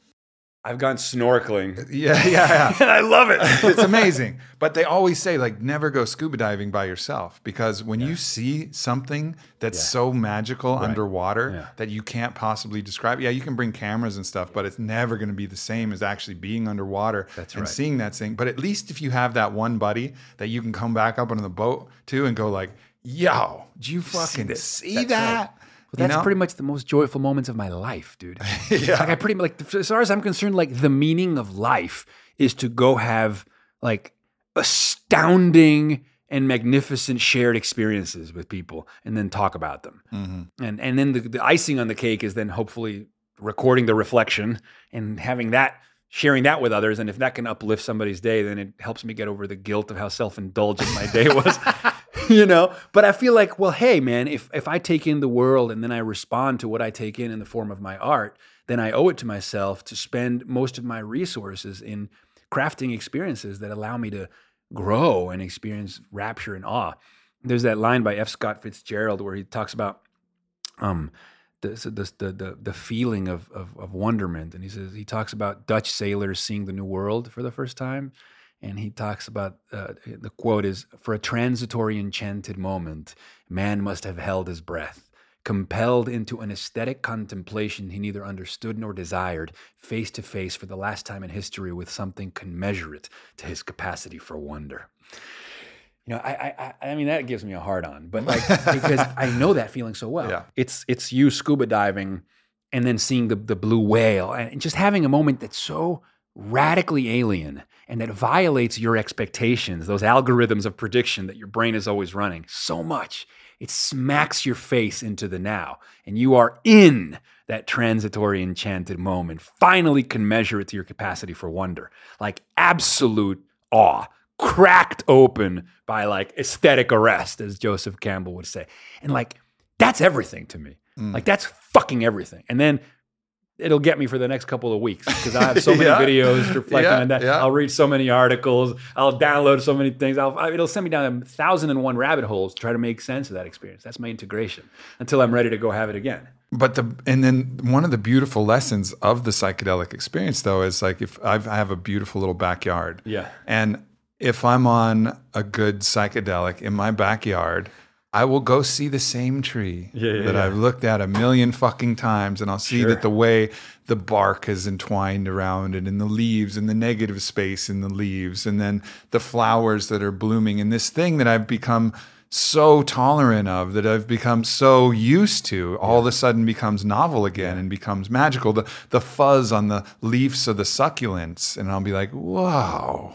I've gone snorkeling. Yeah, yeah, yeah. and I love it. it's amazing. But they always say like never go scuba diving by yourself because when you see something that's Yeah. so magical underwater Yeah. that you can't possibly describe. Yeah, you can bring cameras and stuff, but it's never going to be the same as actually being underwater That's and right. seeing that thing. But at least if you have that one buddy that you can come back up on the boat to and go like, "Yo, do you fucking this. see That's that?" right. You that's know? pretty much the most joyful moments of my life, dude. Yeah. Like I pretty much like as far as I'm concerned, like the meaning of life is to go have like astounding and magnificent shared experiences with people and then talk about them. Mhm. And and then the, the icing on the cake is then hopefully recording the reflection and having that sharing that with others and if that can uplift somebody's day then it helps me get over the guilt of how self-indulgent my day was you know? But i feel like well hey man if if i take in the world and then i respond to what i take in in the form of my art then i owe it to myself to spend most of my resources in crafting experiences that allow me to grow and experience rapture and awe. There's that line by f. Scott fitzgerald where he talks about um the the the the, feeling of, of of wonderment. And he says he talks about Dutch sailors seeing the new world for the first time and he talks about uh, the quote is for a transitory enchanted moment man must have held his breath compelled into an aesthetic contemplation he neither understood nor desired face to face for the last time in history with something commensurate to his capacity for wonder you know, I, I, I I mean, that gives me a hard on, but like because I know that feeling so well. Yeah. It's it's you scuba diving, and then seeing the the blue whale, and just having a moment that's so radically alien and that violates your expectations, those algorithms of prediction that your brain is always running so much. It smacks your face into the now, and you are in that transitory enchanted moment. Finally, can measure it to your capacity for wonder, like absolute awe cracked open by like aesthetic arrest, as Joseph Campbell would say. And like, that's everything to me. Mm. Like, that's fucking everything. And then it'll get me for the next couple of weeks because I have so many Yeah. videos reflecting Yeah, on that. yeah. I'll read so many articles. I'll download so many things. I'll, I- it'll send me down a thousand and one rabbit holes to try to make sense of that experience. That's my integration until I'm ready to go have it again. But the and then one of the beautiful lessons of the psychedelic experience though is like if I've, I have a beautiful little backyard. Yeah. And if I'm on a good psychedelic in my backyard, I will go see the same tree Yeah, yeah, that yeah. I've looked at a million fucking times, and I'll see Sure. that the way the bark is entwined around it, and the leaves, and the negative space in the leaves, and then the flowers that are blooming, and this thing that I've become so tolerant of, that I've become so used to, all of a sudden becomes novel again and becomes magical. The the fuzz on the leaves of the succulents, and I'll be like, whoa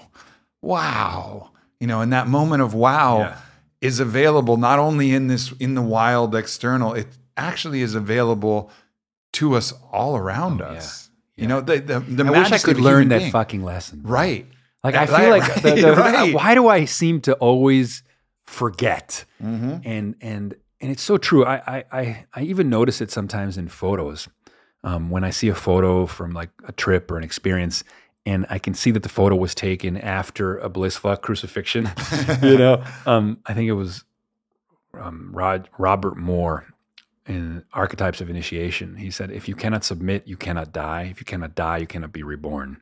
wow, you know, in that moment of wow Yeah. Is available not only in this in the wild external, it actually is available to us all around Oh, yeah. us. You know, the the, the I wish I could learn that being. fucking lesson. Right. Like I feel like right, the, the- right. why do I seem to always forget? Mm-hmm. And and and it's so true. I I I, I even notice it sometimes in photos. Um, when I see a photo from like a trip or an experience, and I can see that the photo was taken after a bliss fuck crucifixion. you know, um, I think it was um, Rod, Robert Moore in Archetypes of Initiation. He said, "If you cannot submit, you cannot die. If you cannot die, you cannot be reborn."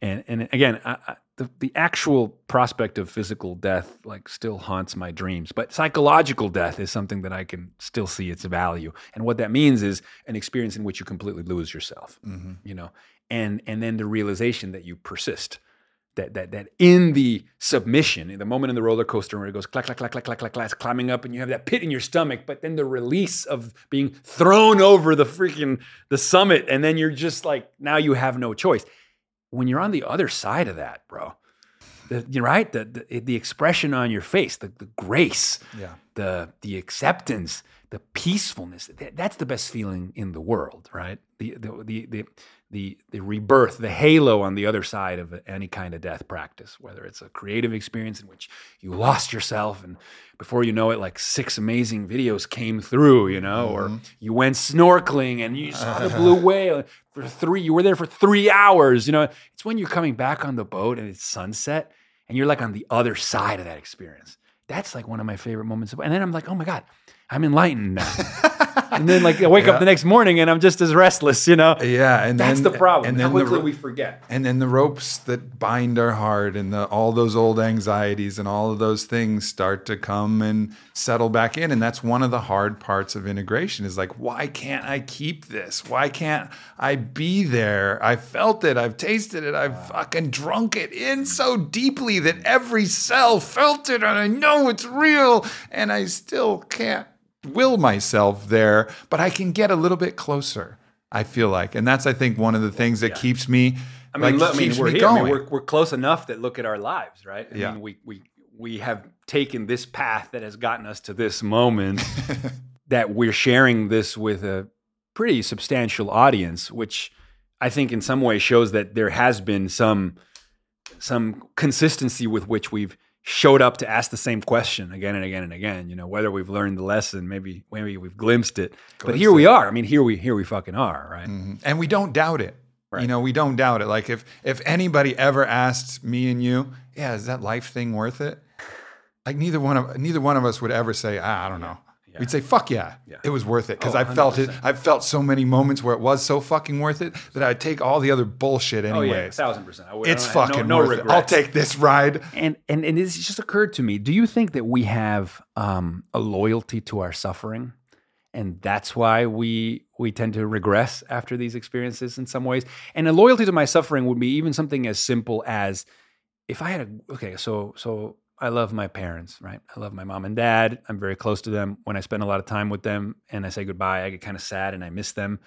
And and again, I, I, the the actual prospect of physical death like still haunts my dreams, but psychological death is something that I can still see its value. And what that means is an experience in which you completely lose yourself. You know, and and then the realization that you persist that that that in the submission, in the moment in the roller coaster where it goes clack clack clack clack clack clack, clack climbing up, and you have that pit in your stomach, but then the release of being thrown over the freaking the summit, and then you're just like now you have no choice. When you're on the other side of that, bro, the, you're right. The, the the expression on your face, the the grace, Yeah. the the acceptance, the peacefulness. That, that's the best feeling in the world, right? The the the the the, the rebirth, the halo on the other side of any kind of death practice, whether it's a creative experience in which you lost yourself and before you know it, like six amazing videos came through, you know, or mm-hmm. you went snorkeling and you saw the blue whale for three, you were there for three hours, you know. It's when you're coming back on the boat and it's sunset and you're like on the other side of that experience. That's like one of my favorite moments of, and then I'm like, oh my God, I'm enlightened now. and then like I wake Yeah. up the next morning and I'm just as restless, you know. Yeah, and That's then, the problem. And How then the, quickly ro- we forget. and then the ropes that bind our heart and the, all those old anxieties and all of those things start to come and settle back in and that's one of the hard parts of integration is like why can't i keep this why can't i be there i felt it i've tasted it i've fucking drunk it in so deeply that every cell felt it and i know it's real and i still can't will myself there but i can get a little bit closer i feel like and that's i think one of the things that keeps me I mean, like, look, I mean, we're me here. I mean, we're, we're close enough that look at our lives, right? I Yeah. mean, we, we, we have taken this path that has gotten us to this moment that we're sharing this with a pretty substantial audience, which I think in some way shows that there has been some some consistency with which we've showed up to ask the same question again and again and again. You know, whether we've learned the lesson, maybe maybe we've glimpsed it, but here we are. I mean, here we here we fucking are, right? Mhm. and we don't doubt it. You know, we don't doubt it. Like if if anybody ever asked me and you, yeah, is that life thing worth it? Like neither one of neither one of us would ever say, ah, I don't know. We'd say, fuck yeah, Yeah. it was worth it because Oh, I felt it. I felt so many moments where it was so fucking worth it that I'd take all the other bullshit anyway. Oh yeah, a thousand percent. I would, it's I fucking no, no worth regrets. it. I'll take this ride. And and and it's just occurred to me. Do you think that we have um, a loyalty to our suffering, and that's why we we tend to regress after these experiences in some ways? And a loyalty to my suffering would be even something as simple as if I had a okay. So so I love my parents, right? I love my mom and dad. I'm very close to them. When I spend a lot of time with them and I say goodbye, I get kind of sad and I miss them.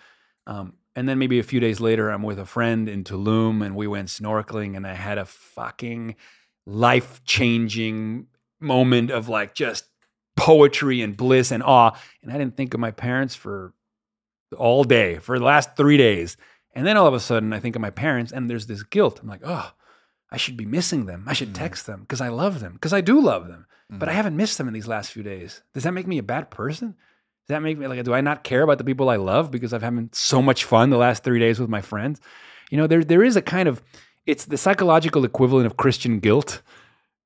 Um, and then maybe a few days later, I'm with a friend in Tulum and we went snorkeling and I had a fucking life changing moment of like just poetry and bliss and awe. And I didn't think of my parents for all day, for the last three days. And then all of a sudden, I think of my parents and there's this guilt. I'm like, oh, I should be missing them. I should mm-hmm. text them because I love them, because I do love them. But I mm-hmm. haven't missed them in these last few days. Does that make me a bad person? Does that make me like, do I not care about the people I love because I've having so much fun the last three days with my friends? You know, there there is a kind of it's the psychological equivalent of Christian guilt.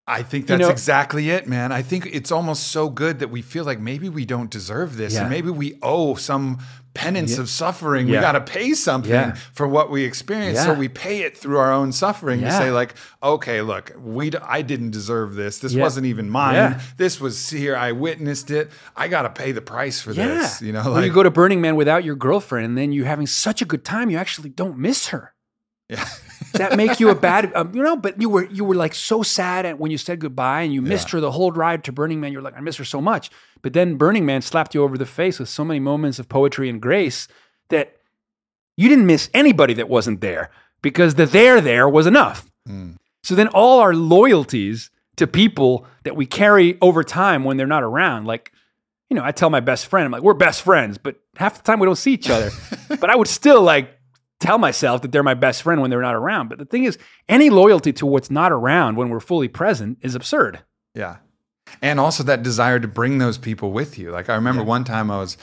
I think You that's know- exactly it, man. I think it's almost so good that we feel like maybe we don't deserve this Yeah. and maybe we owe some penance of suffering. We got to pay something Yeah. for what we experience. So we pay it through our own suffering to say like, okay, look, we d- I didn't deserve this. This Yeah. wasn't even mine. Yeah. This was here. I witnessed it. I got to pay the price for Yeah. this, you know, like you go to Burning Man without your girlfriend and then you're having such a good time, you actually don't miss her. yeah. That make you a bad, um, you know? But you were you were like so sad at when you said goodbye and you missed Yeah. her the whole ride to Burning Man. You're like, I miss her so much. But then Burning Man slapped you over the face with so many moments of poetry and grace that you didn't miss anybody that wasn't there because the there there was enough. Mm. So then all our loyalties to people that we carry over time when they're not around. Like, you know, I tell my best friend, I'm like, we're best friends, but half the time we don't see each other. but I would still like tell myself that they're my best friend when they're not around. But the thing is, any loyalty to what's not around when we're fully present is absurd. Yeah. And also that desire to bring those people with you. Like I remember one time I was,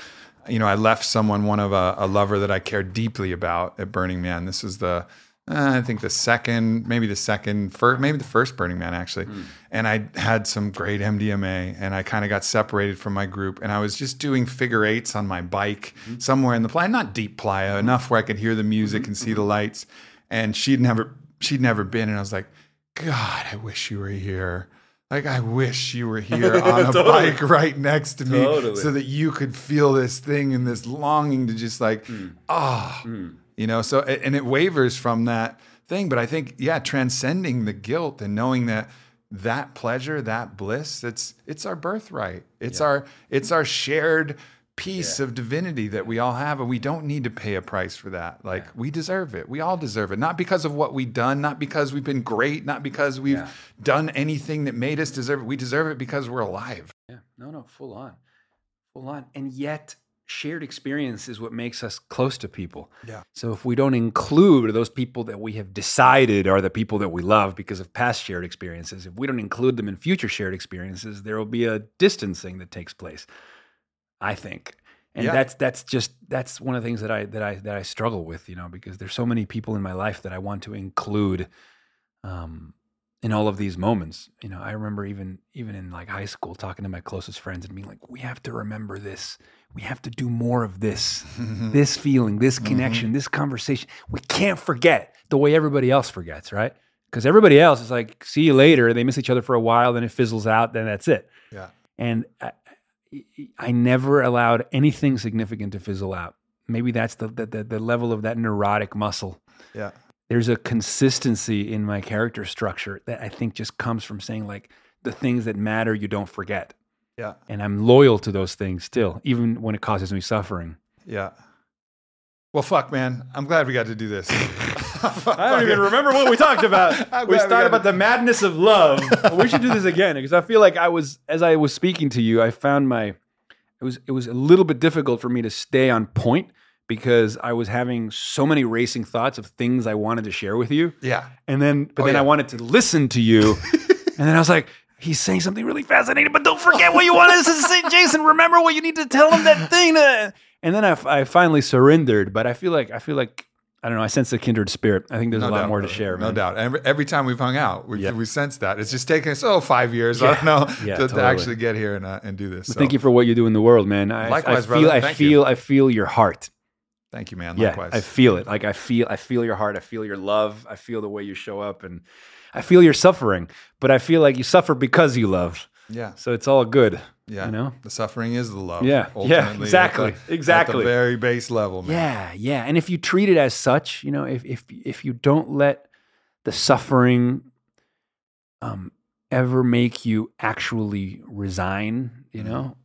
you know, I left someone, one of a, a lover that I cared deeply about at Burning Man. This is the, uh, I think the second, maybe the second, first, maybe the first Burning Man actually. Hmm. And I had some great MDMA and I kind of got separated from my group and I was just doing figure eights on my bike hmm. somewhere in the playa, not deep playa, hmm. enough where I could hear the music and see the lights. And she'd never, she'd never been. And I was like, God, I wish you were here. Like I wish you were here on a Totally. bike right next to me, Totally. so that you could feel this thing and this longing to just like, ah, you know. So and it wavers from that thing, but I think yeah, transcending the guilt and knowing that that pleasure, that bliss, it's it's our birthright. It's our it's our shared piece of divinity that we all have, and we don't need to pay a price for that. Like we deserve it. We all deserve it, not because of what we've done, not because we've been great, not because we've Yeah. done anything that made us deserve it. We deserve it because we're alive. Yeah, no, no, full on, full on. And yet, shared experience is what makes us close to people. Yeah. So if we don't include those people that we have decided are the people that we love because of past shared experiences, if we don't include them in future shared experiences, there will be a distancing that takes place. I think. And Yeah. that's that's just that's one of the things that I that I that I struggle with, you know, because there's so many people in my life that I want to include um in all of these moments. You know, I remember even even in like high school talking to my closest friends and being like, we have to remember this. We have to do more of this. this feeling, this mm-hmm. connection, this conversation. We can't forget the way everybody else forgets, right? Because everybody else is like, see you later. They miss each other for a while, then it fizzles out, then that's it. Yeah. And I, I never allowed anything significant to fizzle out. Maybe that's the, the, the, the level of that neurotic muscle Yeah. There's a consistency in my character structure that I think just comes from saying like the things that matter you don't forget. Yeah. And I'm loyal to those things still, even when it causes me suffering. Yeah. Well, fuck, man. I'm glad we got to do this. I don't even remember what we talked about. We we started got about the madness of love. we should do this again because I feel like I was as I was speaking to you, I found my it was it was a little bit difficult for me to stay on point because I was having so many racing thoughts of things I wanted to share with you. Yeah. And then, but Oh, then yeah. I wanted to listen to you. and then I was like, he's saying something really fascinating, but don't forget what you wanted to say, Jason. Remember what you need to tell him that thing. To... And then I, I finally surrendered, but I feel like, I feel like, I don't know, I sense a kindred spirit. I think there's a lot doubt, more to share, No man. doubt. Every, every time we've hung out, we Yeah. we sense that. It's just taken us, oh, five years, I don't know, Yeah, to, to actually get here and, uh, and do this. So, Thank you for what you do in the world, man. I, Likewise, I brother. I Thank you. feel, I feel your heart. Thank you, man. Yeah, Likewise. I feel it. Like I feel, I feel your heart. I feel your love. I feel the way you show up, and I feel your suffering. But I feel like you suffer because you love. yeah. So it's all good. Yeah. You know? The suffering is the love. Yeah. Yeah, ultimately, at exactly. the- Exactly. At the very base level, man. Yeah, yeah. And if you treat it as such, you know, if if if you don't let the suffering um ever make you actually resign, you know,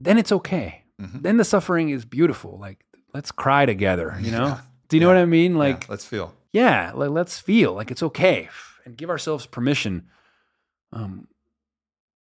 then it's okay. Mhm. Then the suffering is beautiful. Like let's cry together, you know? Yeah. Do you know Yeah. what I mean? Yeah, Like let's feel. yeah, like let's feel like it's okay and give ourselves permission. Um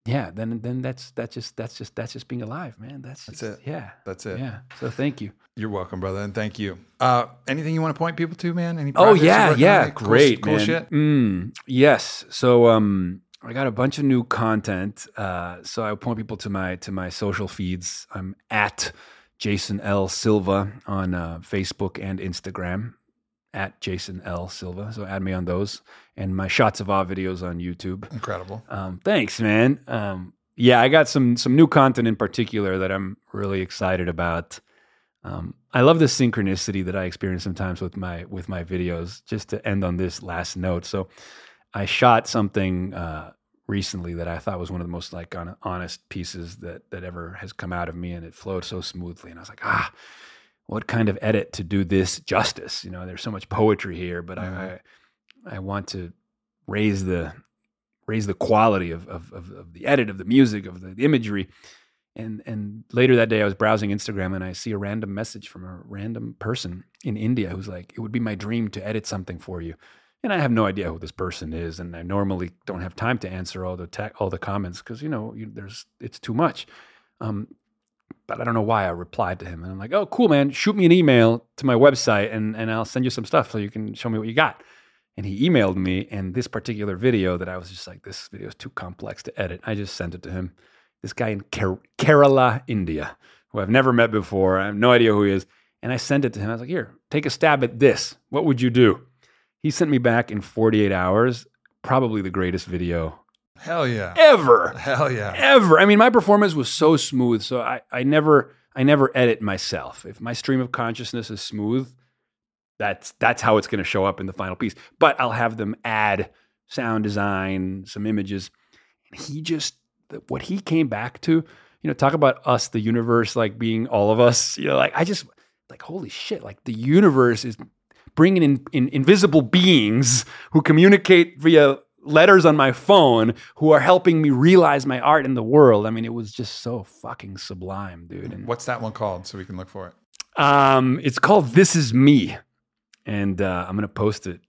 yeah, then then that's that's just that's just that's just being alive, man. That's That's it. Yeah. That's it. Yeah. So thank you. You're welcome, brother, and thank you. Uh, anything you want to point people to, man? Any Oh yeah, yeah, cool- great, cool man. shit. Mm, yes. So um, I got a bunch of new content. Uh, so I point people to my to my social feeds. I'm at Jason L Silva on uh, Facebook and Instagram. At Jason L Silva. So add me on those, and my shots of awe videos on YouTube. Incredible. Um, thanks, man. Um, yeah, I got some some new content in particular that I'm really excited about. Um, I love the synchronicity that I experience sometimes with my with my videos. Just to end on this last note, so I shot something uh, recently that I thought was one of the most like honest pieces that that ever has come out of me, and it flowed so smoothly. And I was like, ah, what kind of edit to do this justice? You know, there's so much poetry here, but I, I I want to raise the raise the quality of of, of, of the edit of the music of the, the imagery. And and later that day, I was browsing Instagram and I see a random message from a random person in India who's like, "It would be my dream to edit something for you." And I have no idea who this person is, and I normally don't have time to answer all the all the comments because you know you, there's it's too much. Um, but I don't know why I replied to him, and I'm like, "Oh, cool, man! Shoot me an email to my website, and and I'll send you some stuff so you can show me what you got." And he emailed me, and this particular video that I was just like, "This video is too complex to edit." I just sent it to him. This guy in Ker- Kerala, India, who I've never met before. I have no idea who he is, and I sent it to him. I was like, "Here, take a stab at this. What would you do?" He sent me back in 48 hours, probably the greatest video Hell yeah. ever. Hell yeah. Ever. I mean, my performance was so smooth, so I, I never I never edit myself. If my stream of consciousness is smooth, that's that's how it's going to show up in the final piece. But I'll have them add sound design, some images. And he just what he came back to, you know, talk about us, the universe, like being all of us. You know, like I just like holy shit, like the universe is bringing in, in invisible beings who communicate via letters on my phone who are helping me realize my art in the world. I mean, it was just so fucking sublime, dude. And What's that one called so we can look for it? um, it's called "This Is Me," and uh, I'm gonna post it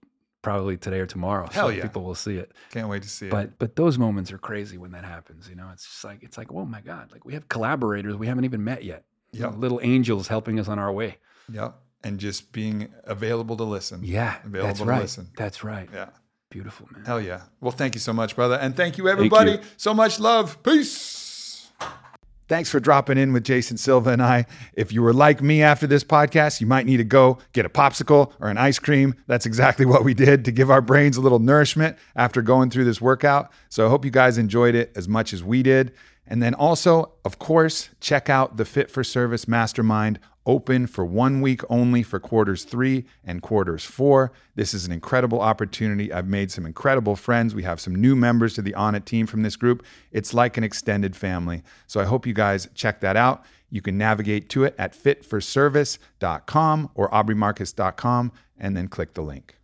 probably today or tomorrow. Hell so yeah. people will see it. Can't wait to see it. But but those moments are crazy when that happens. You know, it's just like it's like, oh my god, like we have collaborators we haven't even met yet. Yep. little angels helping us on our way. Yep. And just being available to listen. Yeah, Available that's to right. listen. That's right. Yeah. Beautiful man. Hell yeah. Well, thank you so much, brother. And thank you, everybody. you. So much love. Peace. Thanks for dropping in with Jason Silva and I. If you were like me after this podcast, you might need to go get a popsicle or an ice cream. That's exactly what we did to give our brains a little nourishment after going through this workout. So I hope you guys enjoyed it as much as we did. And then also, of course, check out the Fit for Service Mastermind open for one week only for quarters three and quarters four. This is an incredible opportunity. I've made some incredible friends. We have some new members to the Onnit team from this group. It's like an extended family. So I hope you guys check that out. You can navigate to it at fitforservice.com or aubreymarcus.com and then click the link.